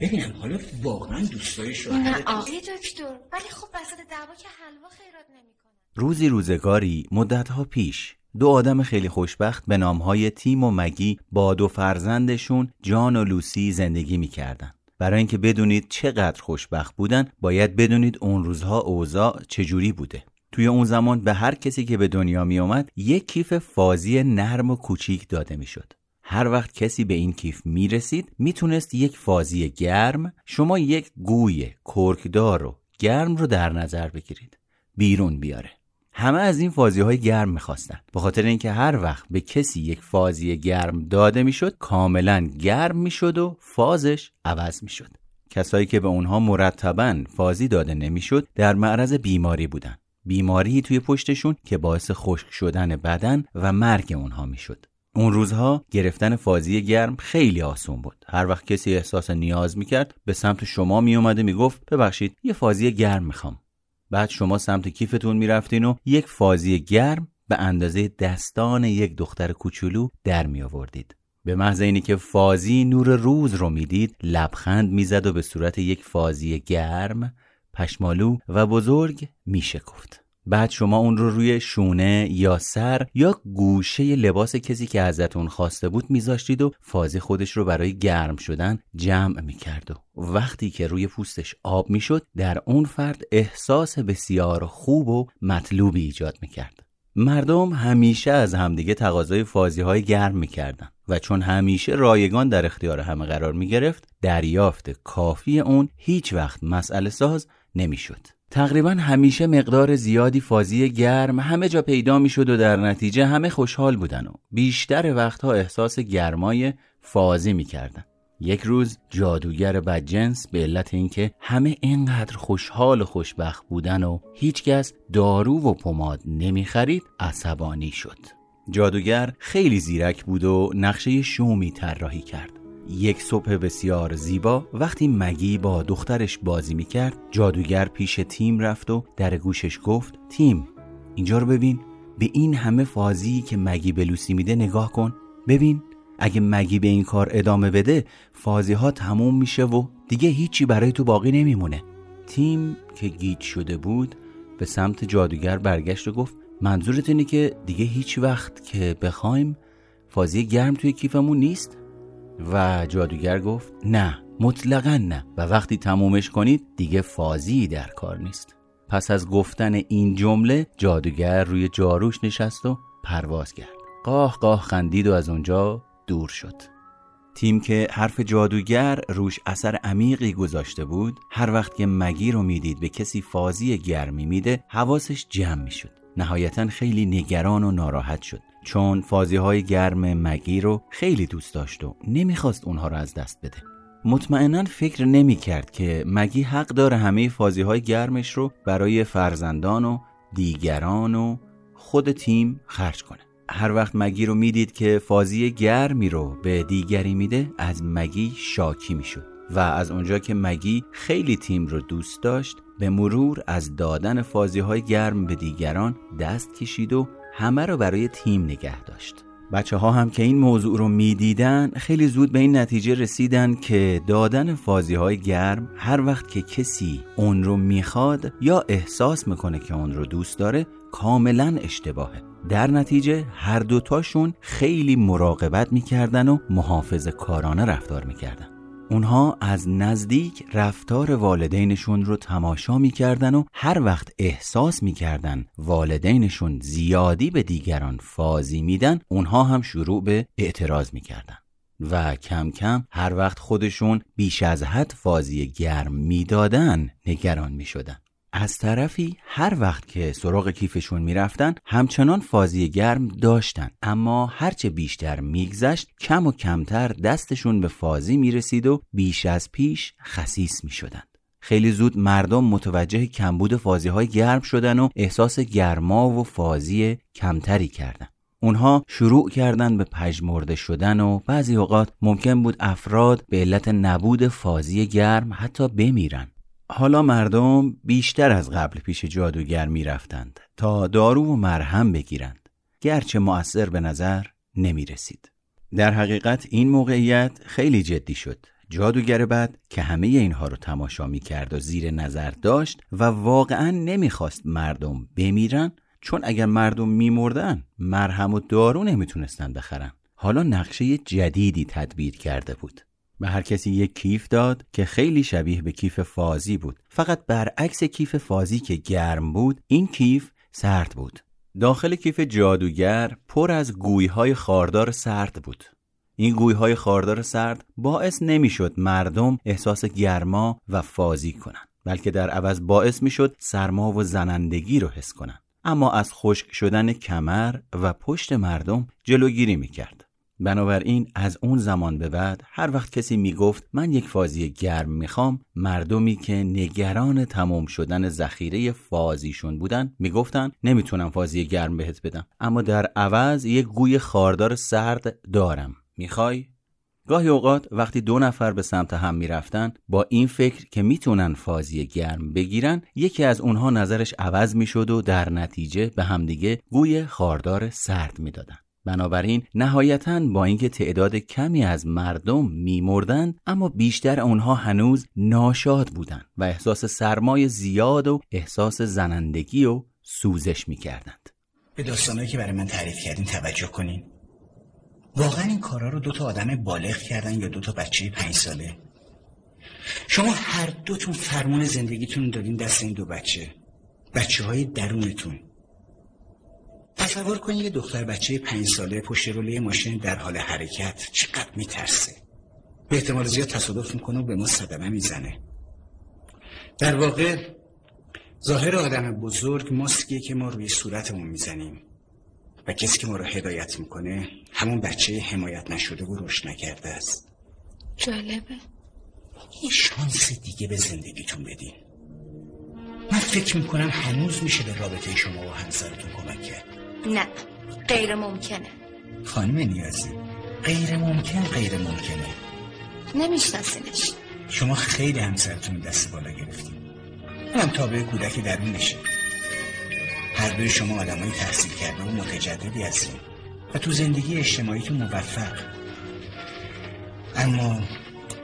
ببینم حالا واقعا دوستای نه شوهرت آقای دکتر ولی خب وسط دعوا که حلوا خیرات نمی‌کنه روزی روزگاری مدتها پیش دو آدم خیلی خوشبخت به نامهای تیم و مگی با دو فرزندشون جان و لوسی زندگی می‌کردن برای اینکه بدونید چقدر خوشبخت بودن باید بدونید اون روزها اوضاع چجوری بوده توی اون زمان به هر کسی که به دنیا می اومد یک کیف فازی نرم و کوچیک داده می‌شد. هر وقت کسی به این کیف می رسید می‌تونست یک فازی گرم شما یک گوی کرکدار و گرم رو در نظر بگیرید. بیرون بیاره. همه از این فازی های گرم می‌خواستن. به خاطر اینکه هر وقت به کسی یک فازی گرم داده می‌شد کاملا گرم می‌شد و فازش عوض می‌شد. کسایی که به اونها مرتبا فازی داده نمی‌شد در معرض بیماری بودن. بیماری توی پشتشون که باعث خشک شدن بدن و مرگ اونها می‌شد. اون روزها گرفتن فازی گرم خیلی آسون بود. هر وقت کسی احساس نیاز می‌کرد به سمت شما میومده می‌گفت ببخشید یه فازی گرم می‌خوام. بعد شما سمت کیفتون می‌رفتین و یک فازی گرم به اندازه دستان یک دختر کوچولو در می آوردید. به محض اینی که فازی نور روز رو می‌دید لبخند می‌زد و به صورت یک فازی گرم پشمالو و بزرگ میشکفت. بعد شما اون رو روی شونه یا سر یا گوشه لباس کسی که ازتون خواسته بود میذاشتید و فازی خودش رو برای گرم شدن جمع می‌کرد و وقتی که روی پوستش آب می‌شد در اون فرد احساس بسیار خوب و مطلوبی ایجاد می‌کرد مردم همیشه از همدیگه تقاضای فازی های گرم می‌کردن و چون همیشه رایگان در اختیار همه قرار می‌گرفت دریافت کافی اون هیچ وقت مسئله ساز نمی‌شد. تقریبا همیشه مقدار زیادی فازی گرم همه جا پیدا می‌شد و در نتیجه همه خوشحال بودن و بیشتر وقتها احساس گرمای فازی می‌کردن. یک روز جادوگر بدجنس به علت اینکه همه اینقدر خوشحال و خوشبخت بودن و هیچکس دارو و پماد نمی‌خرید عصبانی شد. جادوگر خیلی زیرک بود و نقشه شومی طراحی کرد. یک صبح بسیار زیبا وقتی مگی با دخترش بازی می‌کرد جادوگر پیش تیم رفت و در گوشش گفت تیم اینجا رو ببین. به این همه فازی که مگی به لوسی میده نگاه کن. ببین اگه مگی به این کار ادامه بده فازی ها تموم میشه و دیگه هیچی برای تو باقی نمیمونه. تیم که گیج شده بود به سمت جادوگر برگشت و گفت منظورت اینه که دیگه هیچ وقت که بخوایم فازی گرم توی کیفمون نیست؟ و جادوگر گفت نه مطلقا نه و وقتی تمومش کنید دیگه فازی در کار نیست. پس از گفتن این جمله جادوگر روی جاروش نشست و پرواز کرد. قاه قاه خندید و از اونجا دور شد. تیم که حرف جادوگر روش اثر عمیقی گذاشته بود هر وقت که مگی رو می‌دید به کسی فازی گرمی میده حواسش جمع می‌شد. نهایتا خیلی نگران و ناراحت شد. چون فازی های گرم مگی رو خیلی دوست داشت و نمی‌خواست اونها رو از دست بده. مطمئنا فکر نمی کرد که مگی حق داره همه فازی های گرمش رو برای فرزندان و دیگران و خود تیم خرج کنه. هر وقت مگی رو می‌دید که فازی گرمی رو به دیگری میده از مگی شاکی می‌شد و از اونجا که مگی خیلی تیم رو دوست داشت به مرور از دادن فازی های گرم به دیگران دست کشید و همه رو برای تیم نگه داشت. بچه ها هم که این موضوع رو می‌دیدن خیلی زود به این نتیجه رسیدن که دادن فازی های گرم هر وقت که کسی اون رو می‌خواد یا احساس می‌کنه که اون رو دوست داره کاملا اشتباهه. در نتیجه هر دوتاشون خیلی مراقبت می‌کردن و محافظ کارانه رفتار می‌کردن. اونها از نزدیک رفتار والدینشون رو تماشا می‌کردن و هر وقت احساس می‌کردن والدینشون زیادی به دیگران فازی میدن اونها هم شروع به اعتراض می‌کردن. و کم کم هر وقت خودشون بیش از حد فازی گرم می‌دادن نگران می‌شدن. از طرفی هر وقت که سراغ کیفشون می‌رفتن همچنان فازی گرم داشتن. اما هرچه بیشتر میگذشت کم و کمتر دستشون به فازی می‌رسید و بیش از پیش خسیس می‌شدند. خیلی زود مردم متوجه کمبود فازی های گرم شدن و احساس گرما و فازی کمتری کردن. اونها شروع کردن به پژمرده شدن و بعضی اوقات ممکن بود افراد به علت نبود فازی گرم حتی بمیرن. حالا مردم بیشتر از قبل پیش جادوگر می رفتند تا دارو و مرهم بگیرند. گرچه مؤثر به نظر نمی رسید. در حقیقت این موقعیت خیلی جدی شد. جادوگر بعد که همه اینها رو تماشا می کرد و زیر نظر داشت و واقعا نمی‌خواست مردم بمیرن چون اگر مردم میمردن مرهم و دارو نمی‌تونستن بخرن. حالا نقشه جدیدی تدبیر کرده بود. به هر کسی یک کیف داد که خیلی شبیه به کیف فازی بود. فقط برعکس کیف فازی که گرم بود این کیف سرد بود. داخل کیف جادوگر پر از گویهای خاردار سرد بود. این گویهای خاردار سرد باعث نمی‌شد مردم احساس گرما و فازی کنند بلکه در عوض باعث می‌شد سرما و زنندگی رو حس کنند. اما از خشک شدن کمر و پشت مردم جلوگیری می‌کرد. بنابراین از اون زمان به بعد هر وقت کسی می‌گفت من یک فازی گرم می‌خوام مردمی که نگران تمام شدن ذخیره فازیشون بودن می‌گفتن نمی‌تونم فازی گرم بهت بدم. اما در عوض یک گوی خاردار سرد دارم. می‌خوای؟ گاهی اوقات وقتی دو نفر به سمت هم می‌رفتن با این فکر که می‌تونن فازی گرم بگیرن یکی از اونها نظرش عوض می‌شد و در نتیجه به همدیگه گوی خاردار سرد می‌دادن. بنابراین نهایتا با اینکه تعداد کمی از مردم میمردند اما بیشتر آنها هنوز ناشاد بودند و احساس سرمای زیاد و احساس زنندگی و سوزش می‌کردند. به داستانهایی که برای من تعریف کردین توجه کنین. واقعا این کارا رو دو تا آدم بالغ کردن یا دو تا بچه پنج ساله؟ شما هر دوتون فرمون زندگیتون دادین دست این دو بچه. بچه های درونتون. تصور کنید یه دختر بچه پنج ساله پشت روله ماشین در حال حرکت چقدر میترسه. به احتمال زیاد تصادف می‌کنه و به ما صدمه می‌زنه. در واقع ظاهر آدم بزرگ ماسکیه که ما روی صورتمون می‌زنیم و کسی که ما رو هدایت می‌کنه همون بچه حمایت نشده و روش نکرده است. جالبه. یه شانس دیگه به زندگیتون بدین. من فکر می‌کنم هنوز میشه به رابطه شما و همسرتون کمک کرد. نه غیر ممکنه. خانم نیازی غیر ممکن غیر ممکنه. نمیشناسینش. شما خیلی همسرتون دست بالا گرفتیم منم تابع کودک درونشه هر دوی شما آدم های تحصیل کرده و متجددی هستیم و تو زندگی اجتماعیتون موفق. اما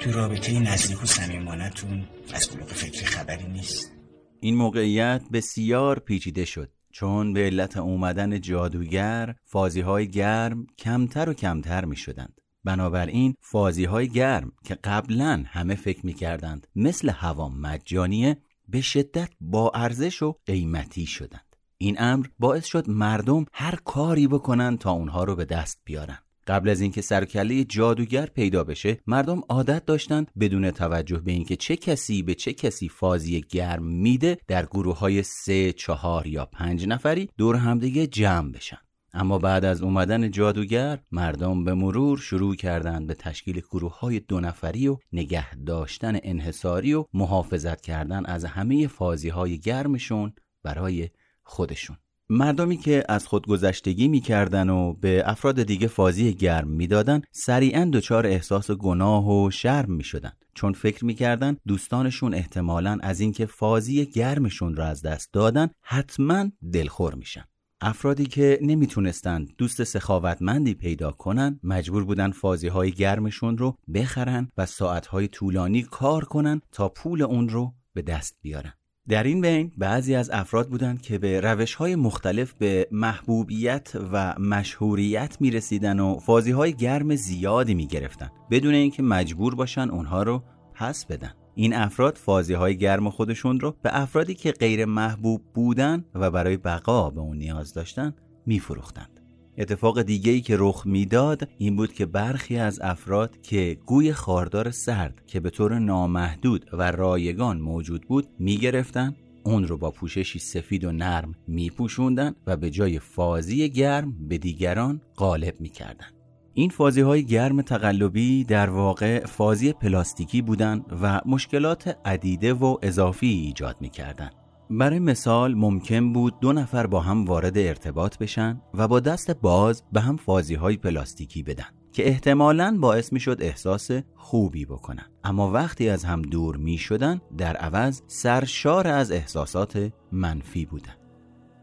تو رابطه نزدیک و صمیمانتون از بلوغ فکری خبری نیست. این موقعیت بسیار پیچیده شد. چون به علت اومدن جادوگر فازی های گرم کمتر و کمتر می شدند. بنابراین فازی های گرم که قبلا همه فکر می کردند مثل هوا مجانیه به شدت با ارزش و قیمتی شدند. این امر باعث شد مردم هر کاری بکنن تا اونها رو به دست بیارن. قبل از اینکه سرکله جادوگر پیدا بشه مردم عادت داشتند بدون توجه به اینکه چه کسی به چه کسی فازی گرم میده در گروه های سه چهار یا پنج نفری دور همدیگه جمع بشن. اما بعد از اومدن جادوگر مردم به مرور شروع کردند به تشکیل گروه های دو نفری و نگه داشتن انحصاری و محافظت کردن از همه فازی های گرمشون برای خودشون. مردمی که از خودگذشتگی می‌کردن و به افراد دیگه فازی گرم می‌دادن سریعا دچار احساس گناه و شرم می‌شدن. چون فکر می‌کردن دوستانشون احتمالا از اینکه فازی گرمشون را از دست دادن حتما دلخور میشن. افرادی که نمی‌تونستند دوست سخاوتمندی پیدا کنن مجبور بودن فازی های گرمشون رو بخرن و ساعتهای طولانی کار کنن تا پول اون رو به دست بیارن. در این بین بعضی از افراد بودند که به روش های مختلف به محبوبیت و مشهوریت می رسیدن و فازی های گرم زیادی می گرفتن بدون اینکه مجبور باشن اونها رو پس بدن این افراد فازی های گرم خودشون رو به افرادی که غیر محبوب بودن و برای بقا به اون نیاز داشتن می فروختند. اتفاق دیگه ای که رخ می‌داد این بود که برخی از افراد که گوی خاردار سرد که به طور نامحدود و رایگان موجود بود می‌گرفتن اون رو با پوششی سفید و نرم میپوشوندن و به جای فازی گرم به دیگران غالب می‌کردن. این فازی های گرم تقلبی در واقع فازی پلاستیکی بودند و مشکلات عدیده و اضافی ایجاد می‌کردند برای مثال ممکن بود دو نفر با هم وارد ارتباط بشن و با دست باز به هم فازی های پلاستیکی بدن که احتمالا باعث می شد احساس خوبی بکنن. اما وقتی از هم دور می شدن در عوض سرشار از احساسات منفی بودن.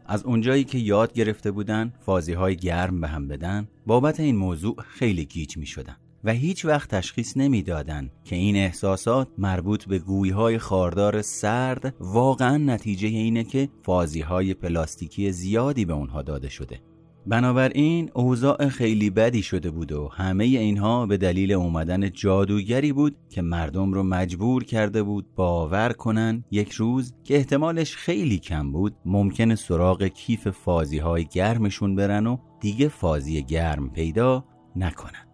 از اونجایی که یاد گرفته بودن فازی های گرم به هم بدن بابت این موضوع خیلی گیج می شدن و هیچ وقت تشخیص نمی‌دادند که این احساسات مربوط به های خاردار سرد واقعا نتیجه اینه که های پلاستیکی زیادی به اونها داده شده. بنابراین اوضاع خیلی بدی شده بود و همه اینها به دلیل اومدن جادوگری بود که مردم رو مجبور کرده بود باور کنن یک روز که احتمالش خیلی کم بود ممکن سراغ کیف فازی های گرمشون برن و دیگه فازی گرم پیدا نکنن.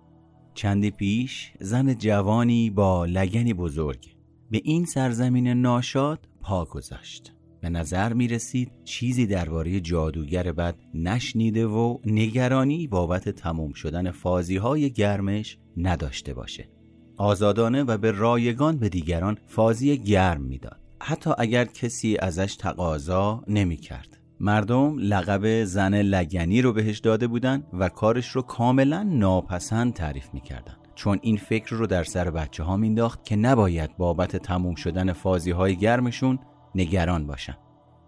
چندی پیش زن جوانی با لگنی بزرگ به این سرزمین ناشاد پا گذاشت. به نظر می رسید چیزی درباره جادوگر بد نشنیده و نگرانی بابت تموم شدن فازی های گرمش نداشته باشه. آزادانه و به رایگان به دیگران فازی گرم می‌داد. حتی اگر کسی ازش تقاضا نمی کرد مردم لقب زن لگنی رو بهش داده بودن و کارش رو کاملا ناپسند تعریف می‌کردن. چون این فکر رو در سر بچه ها مینداخت که نباید بابت تموم شدن فازی های گرمشون نگران باشن.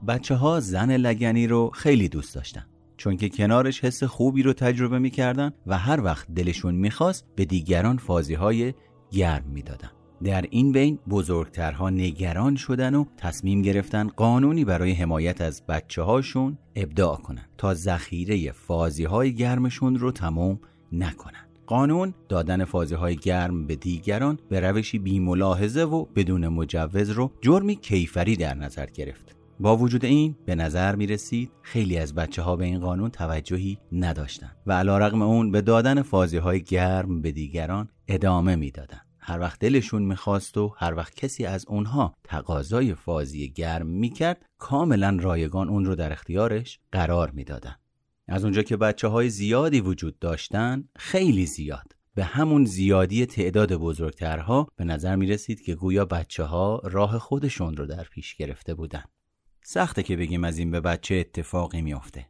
بچه ها زن لگنی رو خیلی دوست داشتن چون که کنارش حس خوبی رو تجربه می‌کردن و هر وقت دلشون می‌خواست به دیگران فازی های گرم می‌دادن. در این بین بزرگترها نگران شدن و تصمیم گرفتن قانونی برای حمایت از بچه هاشون ابداع کنن تا ذخیره فازی های گرمشون رو تمام نکنن قانون دادن فازی های گرم به دیگران به روشی بی ملاحظه و بدون مجوز رو جرمی کیفری در نظر گرفت با وجود این به نظر می رسید خیلی از بچه ها به این قانون توجهی نداشتند و علا رقم اون به دادن فازی های گرم به دیگران ادامه می‌دادند. هر وقت دلشون می‌خواست و هر وقت کسی از اونها تقاضای فازی گرم می‌کرد کاملا رایگان اون رو در اختیارش قرار می‌دادن. از اونجا که بچه های زیادی وجود داشتن خیلی زیاد. به همون زیادی تعداد بزرگترها به نظر می رسید که گویا بچه ها راه خودشون رو در پیش گرفته بودن. سخته که بگیم از این به بچه اتفاقی میافته.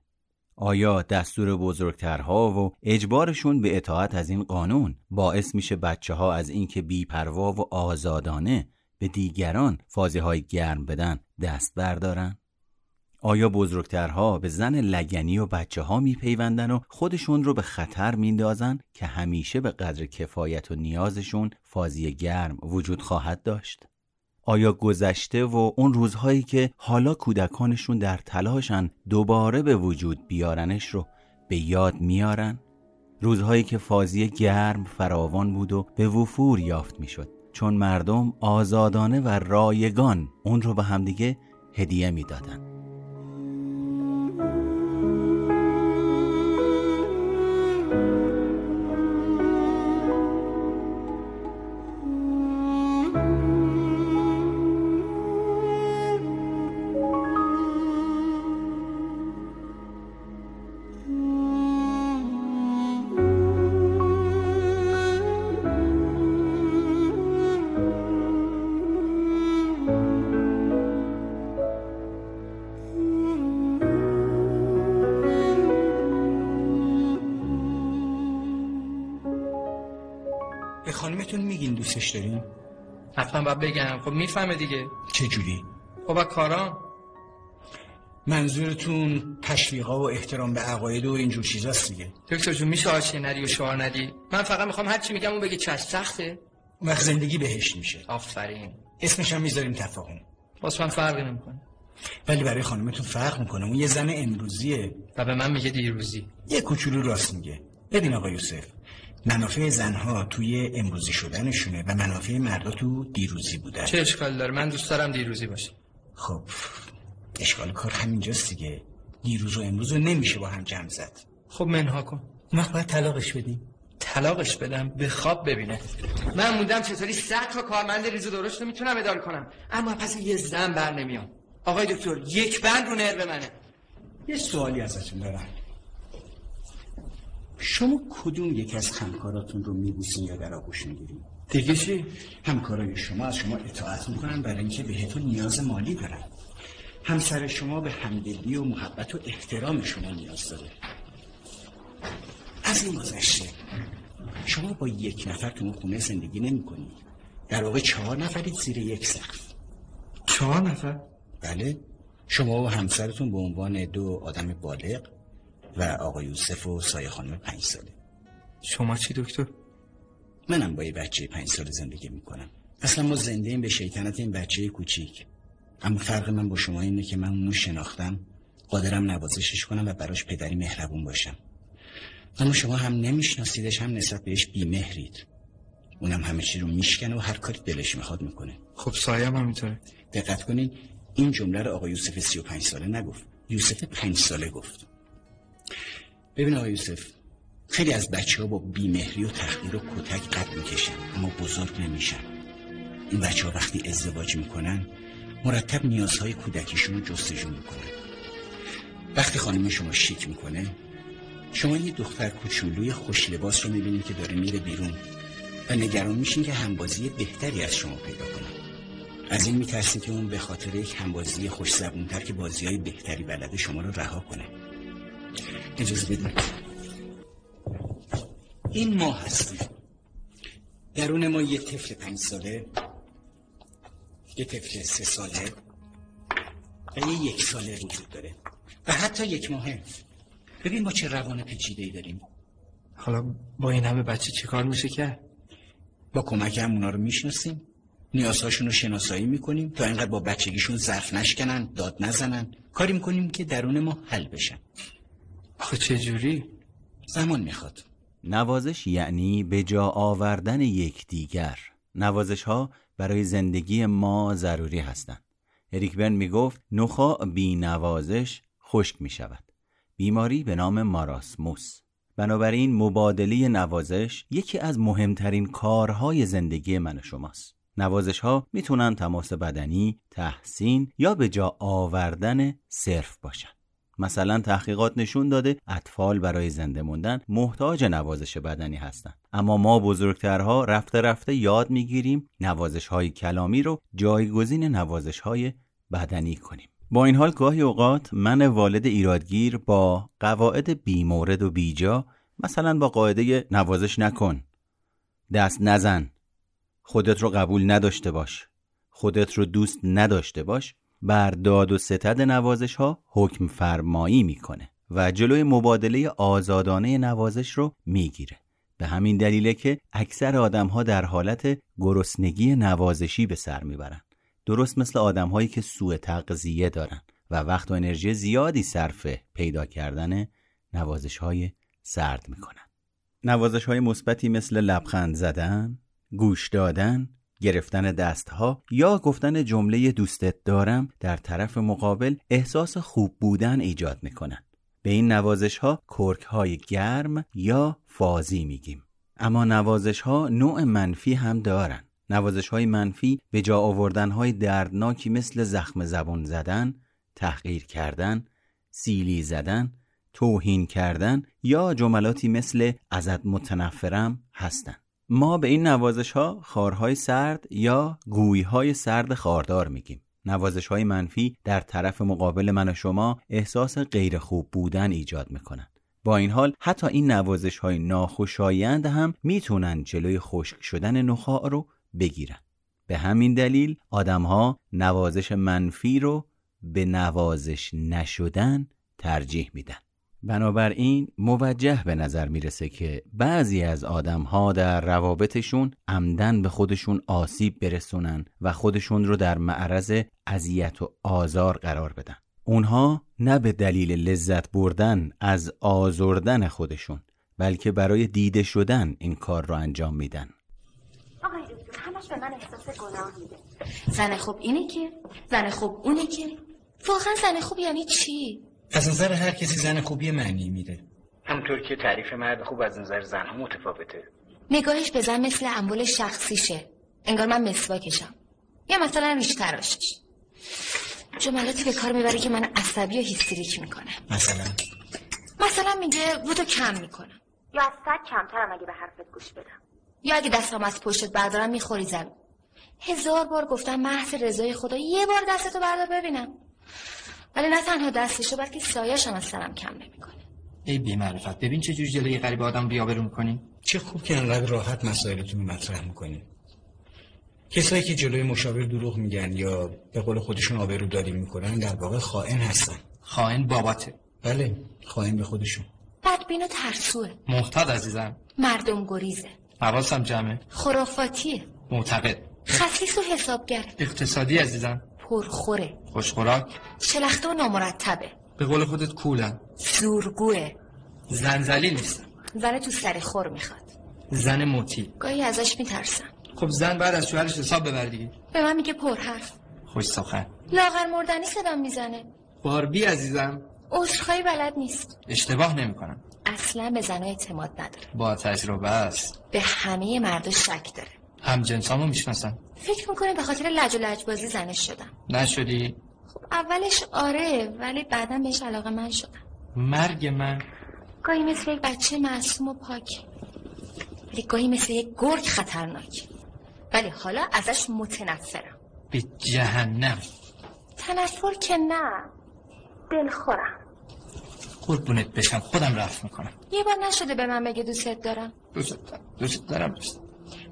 آیا دستور بزرگترها و اجبارشون به اطاعت از این قانون باعث میشه بچه ها از اینکه بیپروا و آزادانه به دیگران فازی های گرم بدن دست بردارن؟ آیا بزرگترها به زن لگنی و بچه ها میپیوندن و خودشون رو به خطر میندازن که همیشه به قدر کفایت و نیازشون فازی گرم وجود خواهد داشت؟ آیا گذشته و اون روزهایی که حالا کودکانشون در تلاشن دوباره به وجود بیارنش رو به یاد میارن؟ روزهایی که فازی گرم فراوان بود و به وفور یافت می‌شد چون مردم آزادانه و رایگان اون رو به همدیگه هدیه می‌دادن. دوستش دارین حتما باید بگم. خب می‌فهمه دیگه. چه جوری خب با کارام منظورتون تشویقا و احترام به عقاید و اینجور چیزاست دیگه؟ دکتر جون میشه آشی ندی و شعار ندی؟ من فقط می‌خوام هر چی میگم اون بگی چش سخته. اون وقت زندگی بهشت میشه. آفرین. اسمش هم می‌ذاریم تفاهم. واسه من فرقی نمی‌کنه. ولی برای خانمتون فرق می‌کنه. اون یه زن امروزیه. و به من میگه دیروزی. یه کوچولو راست میگه. ببین آقا یوسف. منافع زنها توی امروزی شدنشونه و منافع مردا تو دیروزی بودن چه اشکال داره؟ من دوست دارم دیروزی باشه خب اشکال کار همینجاست دیگه. دیروز و امروز رو نمیشه با هم جمع زد. خب منها کن. وقت باید طلاقش بدیم. طلاقش بدم به خواب ببینه. من موندم چطوری صد تا کارمند ریز و درشت رو می‌تونم اداره کنم. اما پس یه زن بر نمیام. آقای دکتر یک بند رو نرو منه یه سوالی ازتون دارم. شما کدوم یک از همکاراتون رو میبوسین یا در آغوش می‌گیرین؟ دیگه چی؟ همکارای شما از شما اطاعت می‌کنن برای اینکه بهتون نیاز مالی دارن. همسر شما به همدلی و محبت و احترام شما نیاز داره. از این گذشته شما با یک نفر تو خونه زندگی نمی کنید در واقع چهار نفرید زیر یک سقف. چهار نفر؟ بله. شما و همسرتون به عنوان دو آدم بالغ و آقا یوسف و سایه خانم پنج ساله. شما چی دکتر؟ منم با یه بچه پنج ساله زندگی می‌کنم. اصلا ما زنده ایم به شیطنت این بچه کوچیک. اما فرق من با شما اینه که من اونو شناختم قادرم نوازشش کنم و براش پدری مهربون باشم. اما شما هم نمیشناسیدش هم نسبت بهش بیمهرید. اونم همه چی رو میشکنه و هر کاری دلش می‌خواد می‌کنه. خب سایه هم همینطوره. دقت کنین این جمله رو آقا یوسف سی و پنج ساله نگفت. یوسف پنج ساله گفت. ببین آقا یوسف خیلی از بچه ها با بیمهری و تحقیر و کتک قد می‌کشن اما بزرگ نمیشن. این بچه ها وقتی ازدواج می‌کنن مرتب نیازهای کودکیشون رو جستجو می‌کنن. وقتی خانم شما شیک می‌کنه شما یه دختر کوچولوی خوش لباس رو می‌بینید که داره میره بیرون و نگران میشین که همبازی بهتری از شما پیدا کنه. از این میترسین که اون به خاطر یک همبازی خوش زبونتر که بازی های بهتری بلده شما رو رها کنه. اجازه بدین این ما هستیم. درون ما یه طفل پنج ساله یه طفل سه ساله و یه یک ساله وجود داره. و حتی یک ماهه. ببین با چه روان پیچیده ای داریم. حالا با این همه بچه چی کار میشه کرد؟ با کمک هم اونا رو می‌شناسیم. نیازهاشون رو شناسایی می‌کنیم تا اینقدر با بچگیشون ظرف نشکنن داد نزنن. کاری می‌کنیم که درون ما حل بشن. آخه جوری؟ زمان می‌خواد. نوازش یعنی به جا آوردن یکدیگر نوازش ها برای زندگی ما ضروری هستند. اریک برن می گفت نخا بی نوازش خشک می شود بیماری به نام ماراسموس. بنابراین مبادله نوازش یکی از مهمترین کارهای زندگی من و شماست. نوازش ها می‌تونن تماس بدنی، تحسین یا به جا آوردن صرف باشن. مثلا تحقیقات نشون داده اطفال برای زنده موندن محتاج نوازش بدنی هستند اما ما بزرگترها رفته رفته یاد می‌گیریم نوازش های کلامی رو جایگزین نوازش های بدنی کنیم. با این حال گاهی اوقات من والد ایرادگیر با قواعد بیمورد و بیجا مثلا با قاعده نوازش نکن دست نزن خودت رو قبول نداشته باش خودت رو دوست نداشته باش بر داد و ستد نوازش ها حکم فرمایی می‌کنه و جلوی مبادله آزادانه نوازش رو می‌گیره. به همین دلیله که اکثر آدم ها در حالت گرسنگی نوازشی به سر می‌برن. درست مثل آدم هایی که سوء تغذیه دارن و وقت و انرژی زیادی صرف پیدا کردن نوازش های سرد می‌کنن. نوازش های مثبتی مثل لبخند زدن، گوش دادن، گرفتن دستها یا گفتن جمله دوستت دارم در طرف مقابل احساس خوب بودن ایجاد می‌کنن. به این نوازش ها کرک های گرم یا فازی میگیم. اما نوازش ها نوع منفی هم دارن. نوازش های منفی به جا آوردن های دردناکی مثل زخم زبان زدن، تحقیر کردن، سیلی زدن، توهین کردن یا جملاتی مثل ازت متنفرم هستند. ما به این نوازش ها خارهای سرد یا گویی های سرد خاردار میگیم. نوازش های منفی در طرف مقابل من و شما احساس غیر خوب بودن ایجاد می‌کنن. با این حال حتی این نوازش های ناخوشایند هم می‌تونن جلوی خشک شدن نخاع رو بگیرن به همین دلیل آدمها نوازش منفی رو به نوازش نشدن ترجیح میدن بنابراین موجه به نظر می‌رسه که بعضی از آدم ها در روابطشون عمدن به خودشون آسیب برسونن و خودشون رو در معرض اذیت و آزار قرار بدن. اونها نه به دلیل لذت بردن از آزردن خودشون بلکه برای دیده شدن این کار رو انجام میدن. آقای همش من احساس گناه زن خوب اینه که؟ زن خوب اونه که؟ واقعا زن خوب یعنی چی؟ از نظر هر کسی زن خوبی معنی میده. همطور که تعریف مرد خوب از نظر زن ها متفاوته. نگاهش به زن مثل انبول شخصیشه انگار من مسواکشم. یا مثلا ریش تراشش. جملاتی به کار می‌بره که من عصبی و هیستریک می‌کنه مثلا؟ مثلا میگه بودو کم می‌کنم. یا از صد کمترم اگه به حرفت گوش بدم. یا اگه دستم از پشتت بردارم می‌خوری زمین. هزار بار گفتم محض رضای خدا یه بار دستتو بردار ببینم. ولی نه تنها دستشو بلکه سایه‌شم از سرم کم نمی‌کنه. ای بی معرفت ببین چه جوری جلوی غریب آدم بیابرو می‌کنی چه خوب که انقدر راحت مسائلتون رو مطرح می‌کنین کسایی که جلوی مشاور دروغ میگن یا به قول خودشون آبرو داری می‌کنن در واقع خائن هستن. خائن باباته. بله خائن به خودشون. بدبین و ترسوه. محتاط عزیزم. مردم گریزه. حواسم جمعه. خرافاتیه. معتقد. خسیس و حسابگر. اقتصادی عزیزم. پرخوره. خوشخوراک؟ شلخته و نامرتبه. به قول خودت کولم زورگوه. زنزلی نیستم زن تو سر خور می‌خواد. زن موتی. گاهی ازش میترسم. خب زن بعد از شوهرش حساب ببر دیگه. به من میگه پرحرف. خوش سخن. لاغر مردنی صدام می‌زنه. باربی عزیزم. عذرخواهی بلد نیست. اشتباه نمی‌کنم. اصلا به زنها اعتماد نداره. با تجربه است. به همه مردا شک داره. هم جنسامو می‌شناسم فکر می‌کنه به خاطر لج و لجبازی زنش شدم نشدی؟ خب اولش آره ولی بعدا بهش علاقه من شدم. مرگ من. گاهی مثل یک بچه معصوم و پاک. ولی گاهی مثل یک گرگ خطرناک. ولی حالا ازش متنفرم. به جهنم. تنفر که نه دلخورم. قربونت بشم خودم رفت می‌کنم. یه بار نشده به من بگه دوستت دارم. دوست دارم دوست دارم. دوست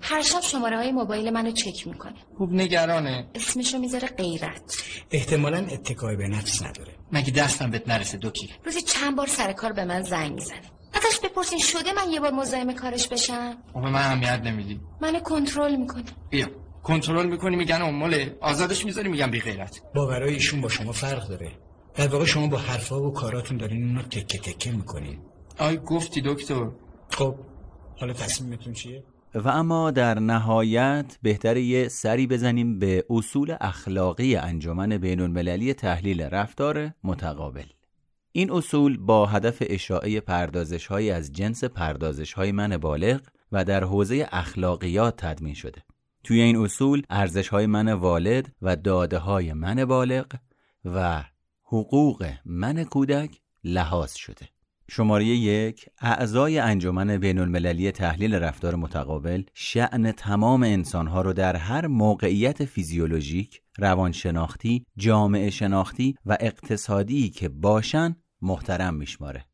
هر شب شماره های موبایل منو چک می‌کنه. خوب نگرانه. اسمشو می‌ذاره غیرت. احتمالا اتکای به نفس نداره. مگه دستم بهت نرسه دوکی؟ روزی چند بار سر کار به من زنگ می‌زنه ازش بپرسین شده من یه بار مزاحم کارش بشم؟ خب به من اهمیت نمیدی. منو کنترل می‌کنه. بیا. کنترل می‌کنی میگن اماله آزادش می‌ذاری میگن بی غیرت باورای ایشون با شما فرق داره. در واقع شما با حرفا و کاراتون دارین اونو تکه تکه می‌کنین. آی گفتی دکتر. خب حالا تصمیمتون چیه؟ و اما در نهایت بهتر یه سری بزنیم به اصول اخلاقی انجمن بین المللی تحلیل رفتار متقابل. این اصول با هدف اشاعه پردازش های از جنس پردازش های من بالغ و در حوزه اخلاقیات تدمین شده. توی این اصول ارزش های من والد و داده های من بالغ و حقوق من کودک لحاظ شده. شماره یک اعضای انجمن بین المللی تحلیل رفتار متقابل شعن تمام انسانها رو در هر موقعیت فیزیولوژیک، روانشناختی، جامعه شناختی و اقتصادی که باشن محترم میشماره.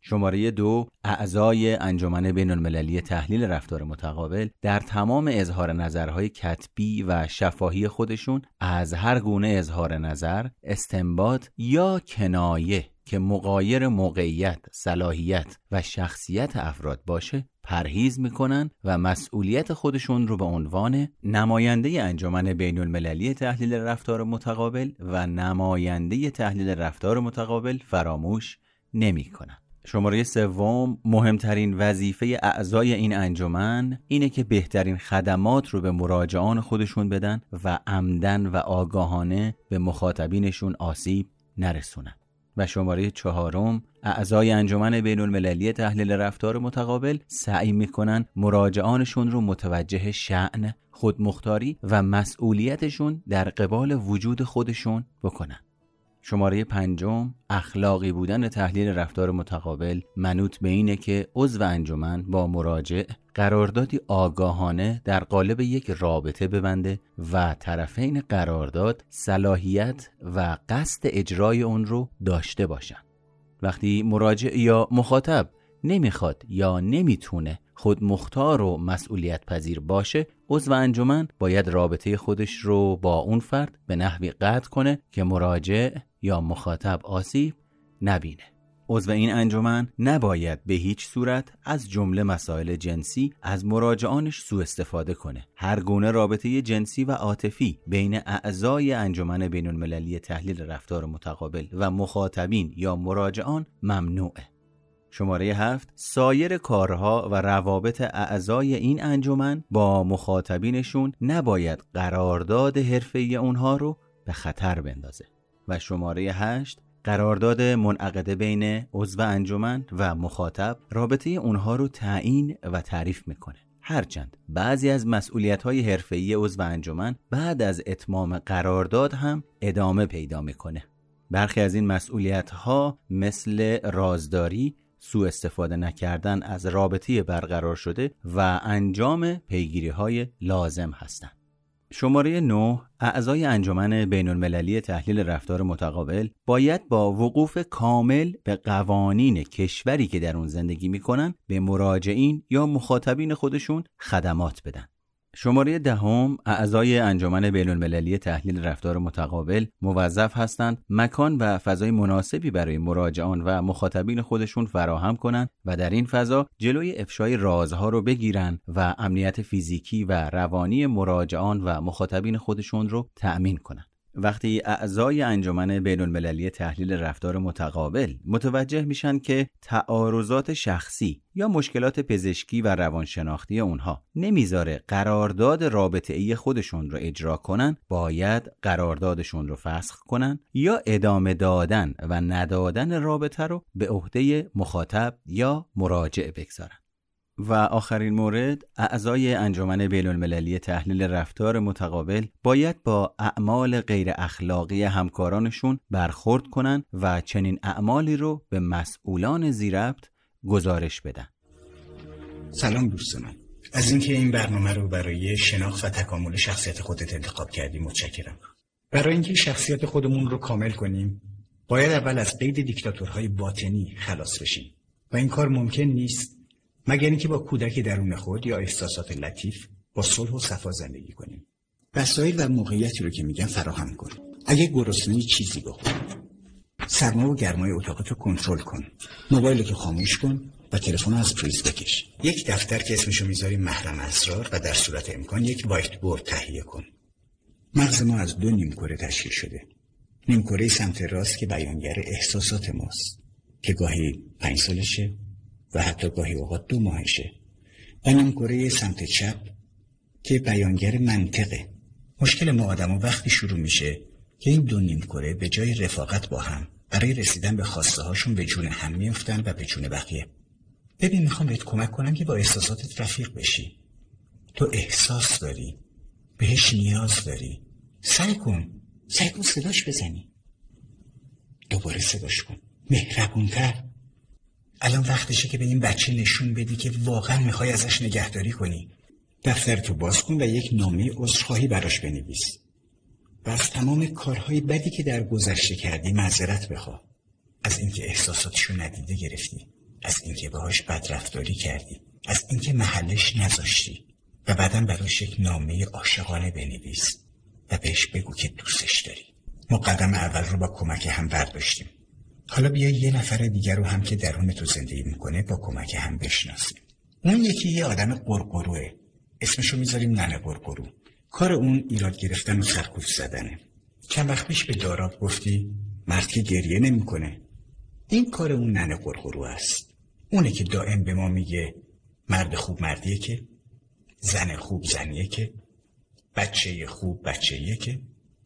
شماره دو اعضای انجمن بین المللی تحلیل رفتار متقابل در تمام اظهار نظرهای کتبی و شفاهی خودشون از هر گونه اظهار نظر، استنباط یا کنایه که مقایر موقعیت، صلاحیت و شخصیت افراد باشه پرهیز می‌کنن و مسئولیت خودشون رو به عنوان نماینده انجمن بین المللی تحلیل رفتار متقابل و نماینده تحلیل رفتار متقابل فراموش نمی‌کنن. شماره سوم مهمترین وظیفه اعضای این انجمن اینه که بهترین خدمات رو به مراجعان خودشون بدن و عمدن و آگاهانه به مخاطبینشون آسیب نرسونن. و شماره چهارم اعضای انجمن بین المللی تحلیل رفتار متقابل سعی می‌کنن مراجعانشون رو متوجه شعن خودمختاری و مسئولیتشون در قبال وجود خودشون بکنن. شماره پنجم اخلاقی بودن تحلیل رفتار متقابل منوط به اینه که عضو انجمن با مراجع قراردادی آگاهانه در قالب یک رابطه ببنده و طرفین قرارداد صلاحیت و قصد اجرای اون رو داشته باشند وقتی مراجع یا مخاطب نمی‌خواد یا نمی‌تونه خود مختار و مسئولیت پذیر باشه عضو انجمن باید رابطه خودش رو با اون فرد به نحوی قطع کنه که مراجع یا مخاطب آسیب نبینه. عضو این انجمن نباید به هیچ صورت از جمله مسائل جنسی از مراجعانش سوء استفاده کنه. هر گونه رابطه جنسی و عاطفی بین اعضای انجمن بین المللی تحلیل رفتار متقابل و مخاطبین یا مراجعان ممنوعه. شماره هفت سایر کارها و روابط اعضای این انجمن با مخاطبینشون نباید قرارداد حرفه‌ای اونها رو به خطر بندازه. و شماره هشت قرارداد منعقده بین عضو انجمن و مخاطب رابطه اونها رو تعیین و تعریف می‌کنه هرچند بعضی از مسئولیت های حرفه‌ای عضو انجمن بعد از اتمام قرارداد هم ادامه پیدا می‌کنه برخی از این مسئولیت ها مثل رازداری سوء استفاده نکردن از رابطه برقرار شده و انجام پیگیری های لازم هستند. شماره 9 اعضای انجمن بین المللی تحلیل رفتار متقابل باید با وقوف کامل به قوانین کشوری که در اون زندگی می‌کنن به مراجعین یا مخاطبین خودشون خدمات بدن. شماره دهم اعضای انجمن بین المللی تحلیل رفتار متقابل موظف هستند مکان و فضای مناسبی برای مراجعان و مخاطبین خودشون فراهم کنند و در این فضا جلوی افشای رازها رو بگیرن و امنیت فیزیکی و روانی مراجعان و مخاطبین خودشون رو تأمین کنند. وقتی اعضای انجمن بین المللی تحلیل رفتار متقابل متوجه میشن که تعارضات شخصی یا مشکلات پزشکی و روانشناختی اونها نمی‌ذاره قرارداد رابطه ای خودشون رو اجرا کنن باید قراردادشون رو فسخ کنن یا ادامه دادن و ندادن رابطه رو به عهده مخاطب یا مراجع بگذارن. و آخرین مورد اعضای انجمن بین المللی تحلیل رفتار متقابل باید با اعمال غیر اخلاقی همکارانشون برخورد کنند و چنین اعمالی رو به مسئولان زیربط گزارش بدن. سلام دوست من از اینکه این برنامه رو برای شناخت و تکامل شخصیت خودت انتخاب کردی متشکرم. برای اینکه شخصیت خودمون رو کامل کنیم باید اول از قید دیکتاتورهای باطنی خلاص بشیم. و این کار ممکن نیست مگر اینکه با کودک درون خود یا احساسات لطیف با صلح و صفا زندگی کنیم؟ وسایل و موقعیتی رو که میگن فراهم کن. اگه گرسنه چیزی بخور. سرما و گرمای اتاقت رو کنترل کن. موبایل رو خاموش کن و تلفن از پریز بکش. یک دفتر که اسمشو می‌ذاری محرم اسرار و در صورت امکان یک وایت بورد تهیه کن. مغز ما از دو نیمکره تشکیل شده. نیمکره سمت راست که بیانگر احساسات ماست. که گاهی پنج سالشه و حتی گاهی اوقات دو ماهشه. و نیمکره سمت چپ که بیانگر منطقه. مشکل ما آدم وقتی شروع میشه که این دو نیمکره به جای رفاقت با هم برای رسیدن به خواسته هاشون به جون هم میفتن و به جون بقیه. ببین می‌خوام بهت کمک کنم که با احساساتت رفیق بشی. تو احساس داری بهش نیاز داری. سعی کن سعی کن صداش بزنی. دوباره صداش کن. مهربونتر. الان وقتشه که به این بچه نشون بدی که واقعا می‌خوای ازش نگهداری کنی. دفتر تو باز کن و یک نامه عذرخواهی براش بنویس. و از تمام کارهای بدی که در گذشته کردی معذرت بخوا از اینکه احساساتشو ندیده گرفتی. از اینکه باهاش بدرفتاری کردی. از اینکه محلش نذاشتی. و بعدا براش یک نامه عاشقانه بنویس. و بهش بگو که دوستش داری. ما قدم اول رو با کمک هم برداشتیم. حالا بیا یه نفر دیگر رو هم که درون تو زندگی می‌کنه با کمک هم بشناسیم. اون یکی یه آدم قرقروه. اسمشو می‌ذاریم ننه قرقرو. کار اون ایراد گرفتن و سرکوف زدنه. چند وقت پیش به داراب گفتی مرد که گریه نمی‌کنه. این کار اون ننه قرقرو است. اونه که دائم به ما میگه مرد خوب مردیه که زن خوب زنیه که بچه خوب بچهیه که.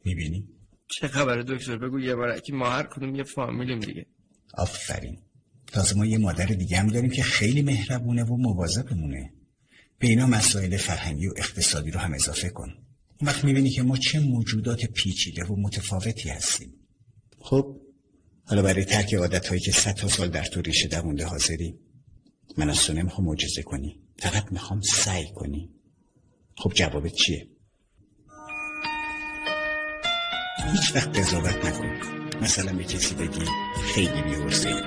می‌بینی؟ چه خبره دکتر؟ بگو یه بار. ما هر کدوم یه فامیلیم دیگه. آفرین. تازه ما یه مادر دیگه هم داریم که خیلی مهربونه و مواظبمونه. به اینا مسائل فرهنگی و اقتصادی رو هم اضافه کن. وقت می‌بینی که ما چه موجودات پیچیده و متفاوتی هستیم. خب حالا برای ترک عادت هایی که صد تا سال در تو ریشه دوونده حاضری من از تو نمی‌خوام معجزه کنی. فقط می‌خوام سعی کنی. خب جوابت چیه؟ هیچ وقت قضاوت نکن. مثلا به کسی بگی خیلی بیورزه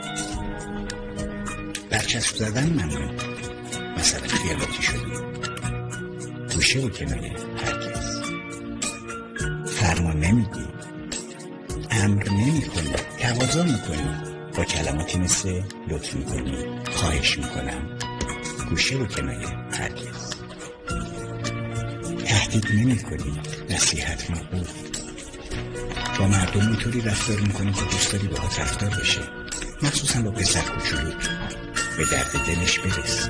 برچسب زدن ممنون مثلا خیالاتی شدی گوشه و کنایه هرگز. فرمان نمیدی. امر نمی کنی تقاضا می‌کنی. با کلماتی مثل لطف می‌کنی خواهش می‌کنم. گوشه و کنایه هرگز. تهدید نمی کنی نصیحت مقبول. مردم اینطوری رفتار می‌کنی که دوست داری باهات رفتار بشه مخصوصا با پسر کوچولوت. به درد دلش برس.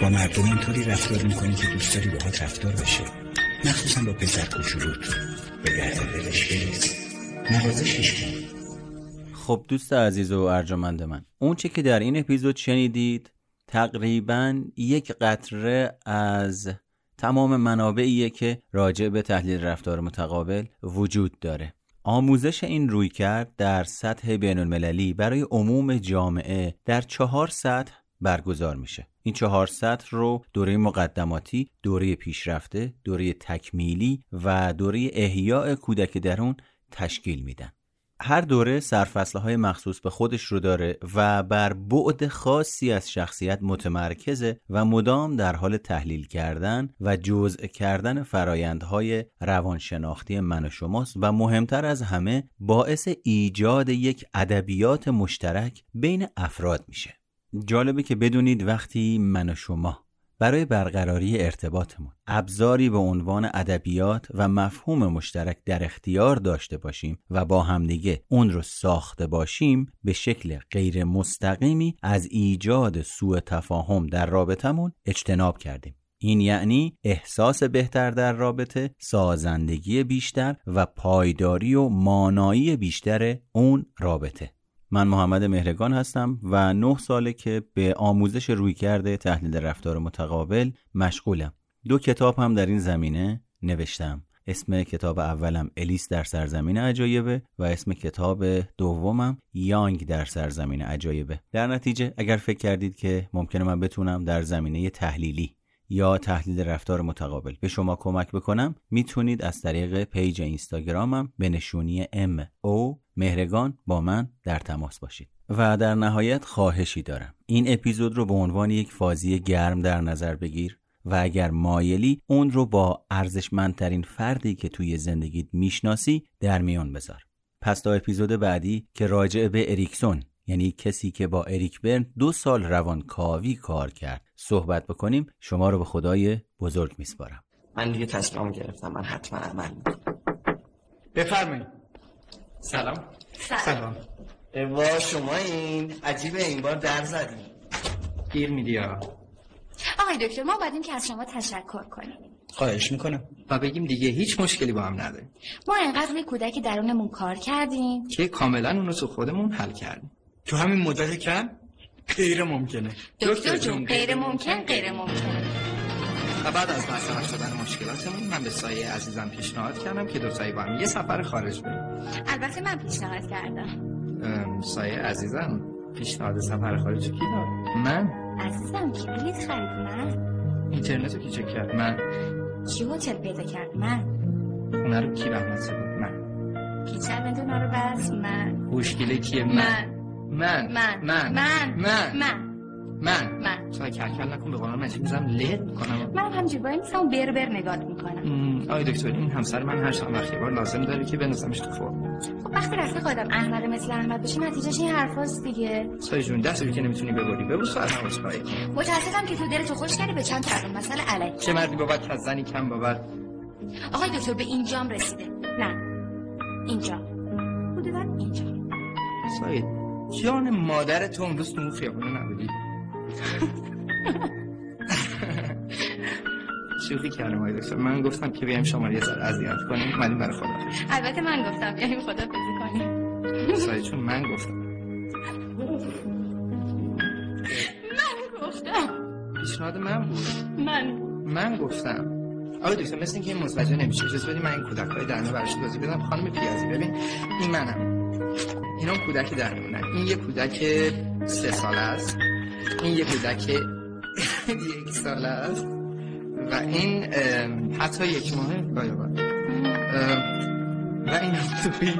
با مردم اینطوری رفتار می‌کنی که دوست داری باهات رفتار بشه مخصوصا با پسر کوچولوت. به درد دلش برس. نوازشش کن خب دوست عزیز و ارجمند من اون چه که در این اپیزود شنیدید تقریبا یک قطره از تمام منابعیه که راجع به تحلیل رفتار متقابل وجود داره. آموزش این روی کرد در سطح بین المللی برای عموم جامعه در چهار سطح برگزار میشه. این چهار سطح رو دوره مقدماتی، دوره پیشرفته، دوره تکمیلی و دوره احیاء کودک درون تشکیل میدن. هر دوره های مخصوص به خودش رو داره و بر بعد خاصی از شخصیت متمرکزه و مدام در حال تحلیل کردن و جزء کردن فرایندهای روانشناختی من و شماست و مهمتر از همه باعث ایجاد یک ادبیات مشترک بین افراد میشه. جالبه که بدونید وقتی من و شما برای برقراری ارتباطمون ابزاری به عنوان ادبیات و مفهوم مشترک در اختیار داشته باشیم و با همدیگه اون رو ساخته باشیم به شکل غیر مستقیمی از ایجاد سوء تفاهم در رابطمون اجتناب کردیم این یعنی احساس بهتر در رابطه، سازندگی بیشتر و پایداری و مانایی بیشتر اون رابطه. من محمد مهرگان هستم و نه ساله که به آموزش رویکرد تحلیل رفتار متقابل مشغولم. دو کتاب هم در این زمینه نوشتم. اسم کتاب اولم الیس در سرزمین عجایبه و اسم کتاب دومم یانگ در سرزمین عجایبه. در نتیجه اگر فکر کردید که ممکنه من بتونم در زمینه تحلیلی یا تحلیل رفتار متقابل به شما کمک بکنم می‌تونید از طریق page اینستاگرامم به نشونی ام او مهرگان با من در تماس باشید. و در نهایت خواهشی دارم. این اپیزود رو به عنوان یک fuzzy گرم در نظر بگیر و اگر مایلی اون رو با ارزشمندترین فردی که توی زندگیت می‌شناسی در میان بذار. پس تا اپیزود بعدی که راجع به اریکسون یعنی کسی که با اریک برن دو سال روانکاوی کار کرد صحبت بکنیم شما رو به خدای بزرگ میسپارم. من دیگه تصمیم گرفتم من حتما عمل بفرمایید. سلام. سلام. وا شما این عجیبه این بار در زدیم. گیر میدی آقای دکتر ما بعدیم که از شما تشکر کنیم. خواهش می‌کنم. و بگیم دیگه هیچ مشکلی با هم نداریم. ما انقدر روی کودک درونمون کار کردیم. که کاملا اونو تو خودمون حل کردیم. تو همین مدت کم؟ غیر ممکنه. دکتر جون غیر ممکن غیر ممکن. و بعد از مسخره شدن مشکلاتمون من به سایه عزیزم پیشنهاد کردم که دو تایی با هم یه سفر خارج بریم. البته من پیشنهاد کردم. سایه عزیزم پیشنهاد سفر خارج کی داد؟ من؟ عزیزم کی بلیت خرید؟ من؟ اینترنت رو کی چک کرد؟ من. کی هتل پیدا کرد؟ من. اونا رو کی رحمت بود من. کی چند دونه رو بس؟ من. مشکل کیه؟ من. من. من. من. من, من. من. من. من. تو کلکل نکن به قرآن مجید میزم لت می‌کنم. من همجور باید نیستم بر بر نگات می‌کنم. آی دکتر این همسر من هر شام بار لازم داره که بنازمش تو فرم. خب وقتی رفتی خودم احمد مثل احمد بشی نتیجهش این حرفاست دیگه. سای جون دستی که نمی‌تونی ببری ببوس فرما پای متاسفم که تو دلتو خوش کردی به چند تا مسئله علیک چه مردی بابت که زنی کم بابت آقای دکتر به اینجام رسیده. نه. اینجا حدودا اینجا سای جان مادر تو امروز تو اون خیابونه نبودی؟ شوخی کردم آقای دکتر. من گفتم که بیایم شما یه ذره اذیت کنیم. اومدیم برای خدا. البته من گفتم بیایم خدا بزی کنیم. چون من گفتم. من گفتم. پیشنهاد من بود. من. من گفتم. آقای دکتر مثل اینکه این متوجه نمیشه. اجازه بدید من این کودک های درنه براش توضیح بدم. خانم پیازی ببین این منم. اینا کودک درمونن این یه کودک سه سال است. این یه کودک یک سال است. و این حتی یک ماه و این توی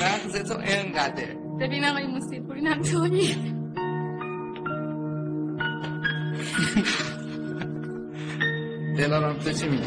مغز تو انقدره ببین آقای موسیقی هم توی دلارم تو چی میگی؟